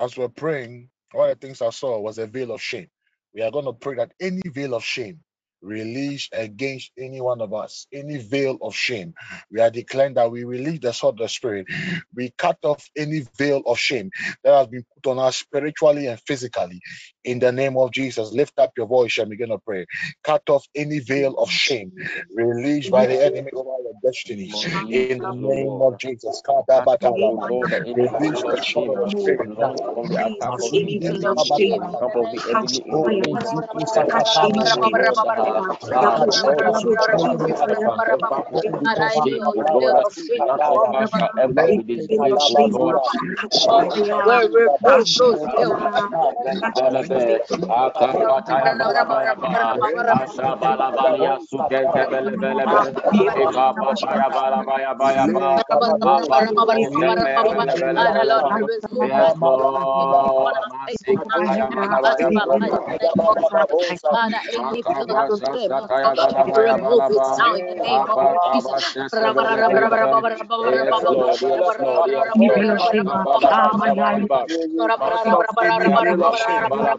As we're praying, one of the things I saw was a veil of shame. We are going to pray that any veil of shame released against any one of us, any veil of shame, we are declaring that we release the sword of the Spirit. We cut off any veil of shame that has been put on us spiritually and physically. In the name of Jesus, lift up your voice and begin to pray. Cut off any veil of shame released by the enemy over your destiny. In the name of Jesus, release the sword of the Spirit. from the attack of the Any enemy, veil shame, of the enemy in Oh, the name of Jesus. Oh Lord, uh, ah, Lord, uh, every attack, every form of shame, oh Lord, uh, none of us shall ever be disgraced, oh Lord. Where remove remove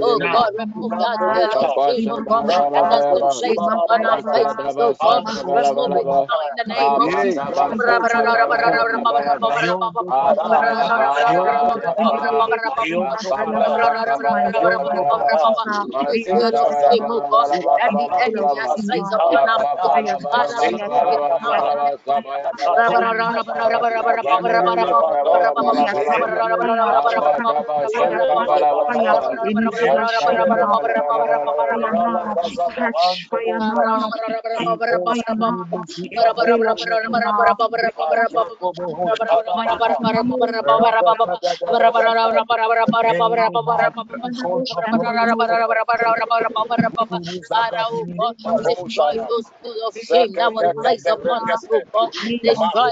Oh God, remove that oh God, that has been placed upon our faces, oh God. Remove it now in the name of Jesus. Every oh God, the enemy has placed upon our body. Father, remove it now in the name of Jesus. destroy those of shame that was placed upon us, oh God. Destroy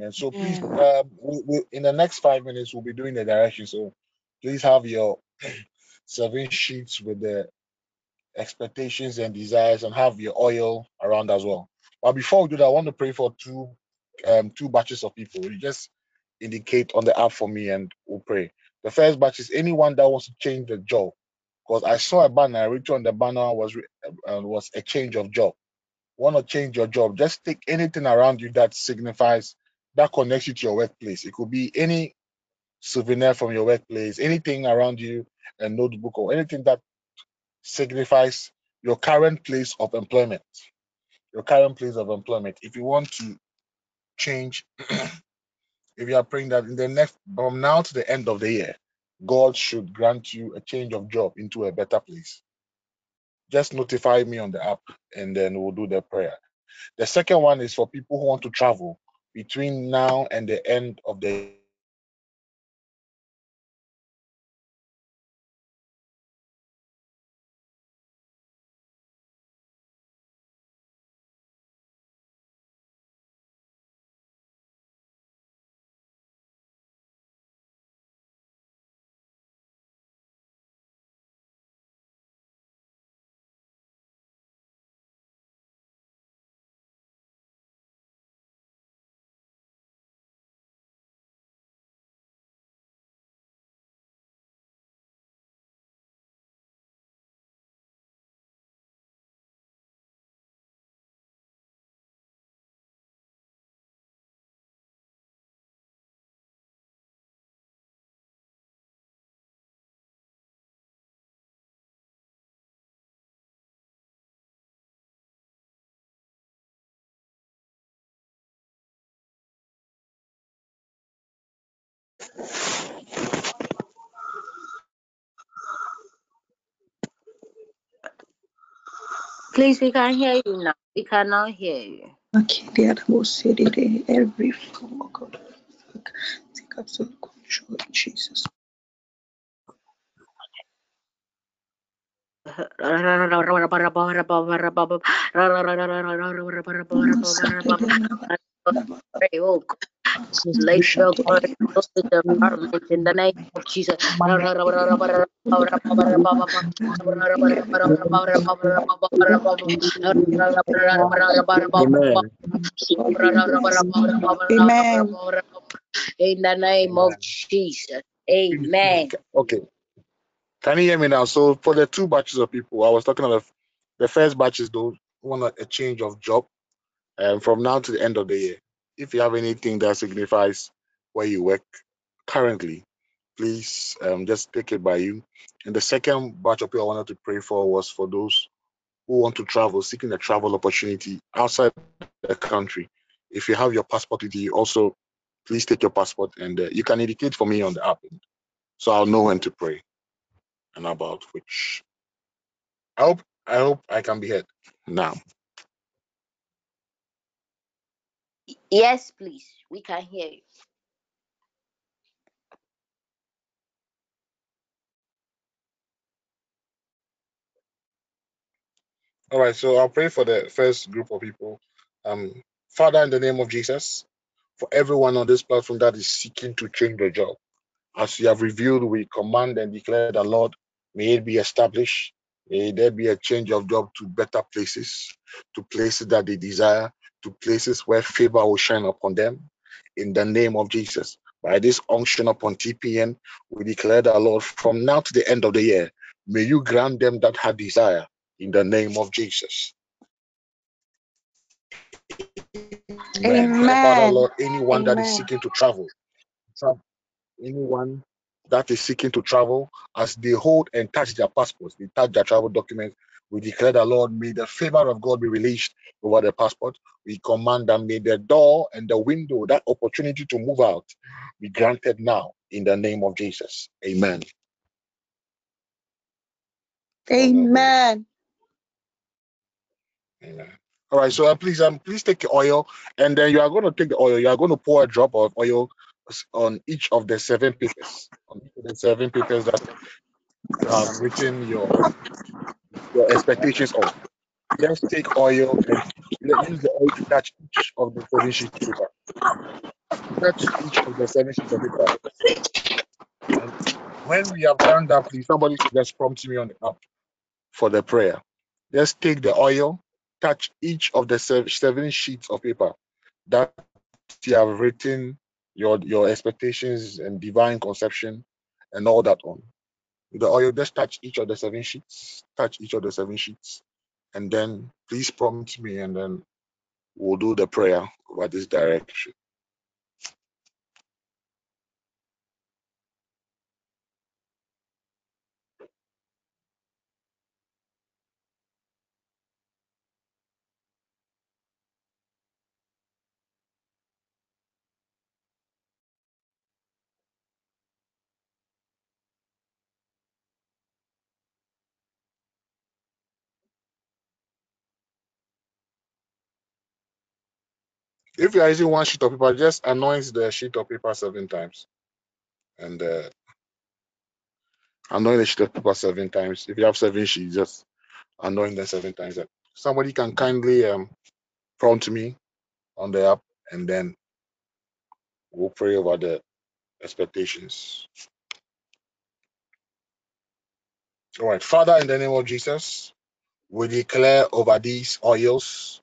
Amen. So please, um, we, we, in the next five minutes, we'll be doing the direction. So please have your (clears throat) seven sheets with the expectations and desires, and have your oil around as well. But before we do that, I want to pray for two um two batches of people. You just indicate on the app for me, and we'll pray. The first batch is anyone that wants to change the job, because I saw a banner. I read on the banner was uh, was a change of job want to change your job, just take anything around you that signifies that connects you to your workplace. It could be any souvenir from your workplace, anything around you, a notebook, or anything that signifies your current place of employment. Your current place of employment. If you want to change, (clears throat) if you are praying that in the next from now to the end of the year, God should grant you a change of job into a better place. Just notify me on the app and then we'll do the prayer. The second one is for people who want to travel between now and the end of the Please, we can't hear you now. We cannot hear you. Okay, the other most said it, eh, every form of God. Take absolute control Jesus. (laughs) Pray, oh in the name of Jesus. Amen. In the name of Jesus. Amen. Okay. Can you hear me now? So for the two batches of people, I was talking about the first batch is those want a change of job um, from now to the end of the year. If you have anything that signifies where you work currently, please um, just take it by you. And the second batch of people I wanted to pray for was for those who want to travel, seeking a travel opportunity outside the country. If you have your passport with you, also please take your passport and uh, you can indicate for me on the app. So I'll know when to pray and about which. I hope I hope I can be heard now. Yes, please. We can hear you. All right, so I'll pray for the first group of people. Um, Father, in the name of Jesus, for everyone on this platform that is seeking to change their job, as you have revealed, we command and declare the Lord, may it be established. May there be a change of job to better places, to places that they desire, to places where favor will shine upon them. in the name of Jesus. By this unction upon TPN, we declare that, Lord, from now to the end of the year, may you grant them that heart desire in the name of Jesus. Amen. Amen. Father, Lord, anyone that is seeking to travel, tra- anyone that is seeking to travel, as they hold and touch their passports, they touch their travel documents, we declare that, Lord, may the favor of God be released over the passport. We command that may the door and the window, that opportunity to move out, be granted now in the name of Jesus. Amen. Amen. Amen. All right, so uh, please, um, please take the oil, and then you are going to take the oil. You are going to pour a drop of oil on each of the seven papers, on each of the seven papers that have written your your expectations of. Just take oil and use the oil to touch each of the seven sheets of paper. Touch each of the seven sheets of paper. And when we have done that, please, somebody just prompt me on the app for the prayer. Just take the oil, touch each of the seven sheets of paper that you have written your your expectations and divine conception and all that on. With the oil, just touch each of the seven sheets, touch each of the seven sheets, and then please prompt me, and then we'll do the prayer over this direction. If you are using one sheet of paper, just anoint the sheet of paper seven times, and uh, anoint the sheet of paper seven times. If you have seven sheets, just anoint them seven times. Somebody can kindly um, prompt me on the app, and then we'll pray over the expectations. All right, Father, in the name of Jesus, we declare over these oils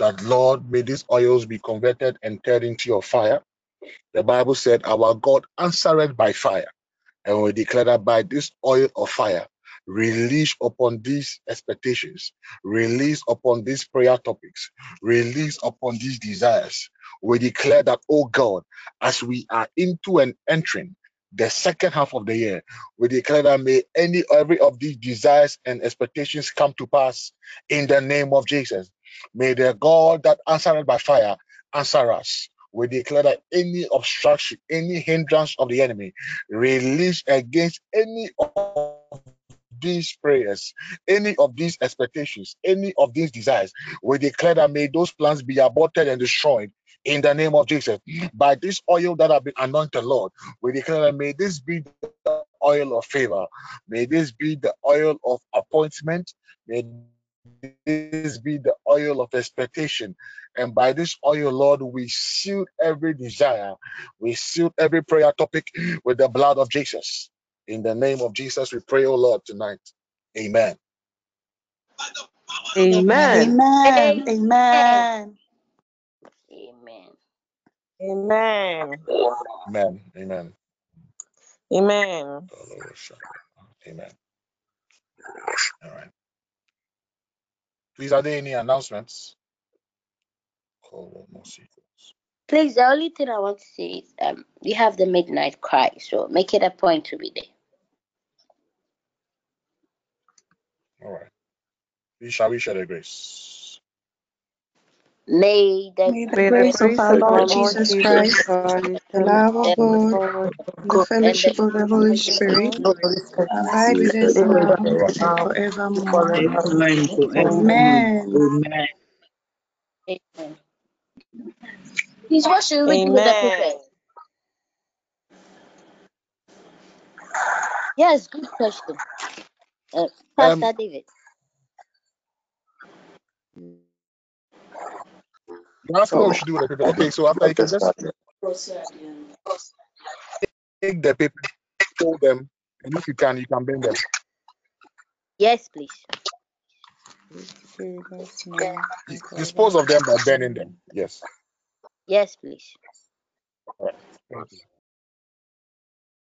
that, Lord, may these oils be converted and turned into your fire. The Bible said, Our God answered by fire. And we declare that by this oil of fire, release upon these expectations, release upon these prayer topics, release upon these desires. We declare that, oh God, as we are into and entering the second half of the year, we declare that may any every of these desires and expectations come to pass in the name of Jesus. May the God that answered by fire answer us. We declare that any obstruction, any hindrance of the enemy release against any of these prayers, any of these expectations, any of these desires. We declare that may those plans be aborted and destroyed in the name of Jesus. By this oil that have been anointed, Lord, we declare that may this be the oil of favor, may this be the oil of appointment, may this be the oil of expectation. And by this oil, Lord, we seal every desire, we seal every prayer topic with the blood of Jesus. In the name of Jesus, we pray, oh Lord, tonight. Amen. Amen. Amen. Amen. Amen. Amen. Amen. Amen. Amen. Amen. All right. Please, are there any announcements? Call more sequels. Please, the only thing I want to say is um, we have the midnight cry, so make it a point to be there. All right. Please, shall we share the grace? May the, May the May the grace of grace our of our Lord Lord Jesus Jesus Christ, Christ, the love of the God, Lord, and the and fellowship the of the Holy Spirit abide with us be with now us and now and forevermore. forever. Amen. Amen. Amen. Amen. Please, what should we do with the Amen. papers? Yes, good question. Uh, Pastor Um, David. You ask what we Oh, should do with the paper. Okay, so after you can just take the paper, fold them, and if you can, you can bend them. Yes, please. Dispose of them by bending them. Yes. Yes, please. Thank you.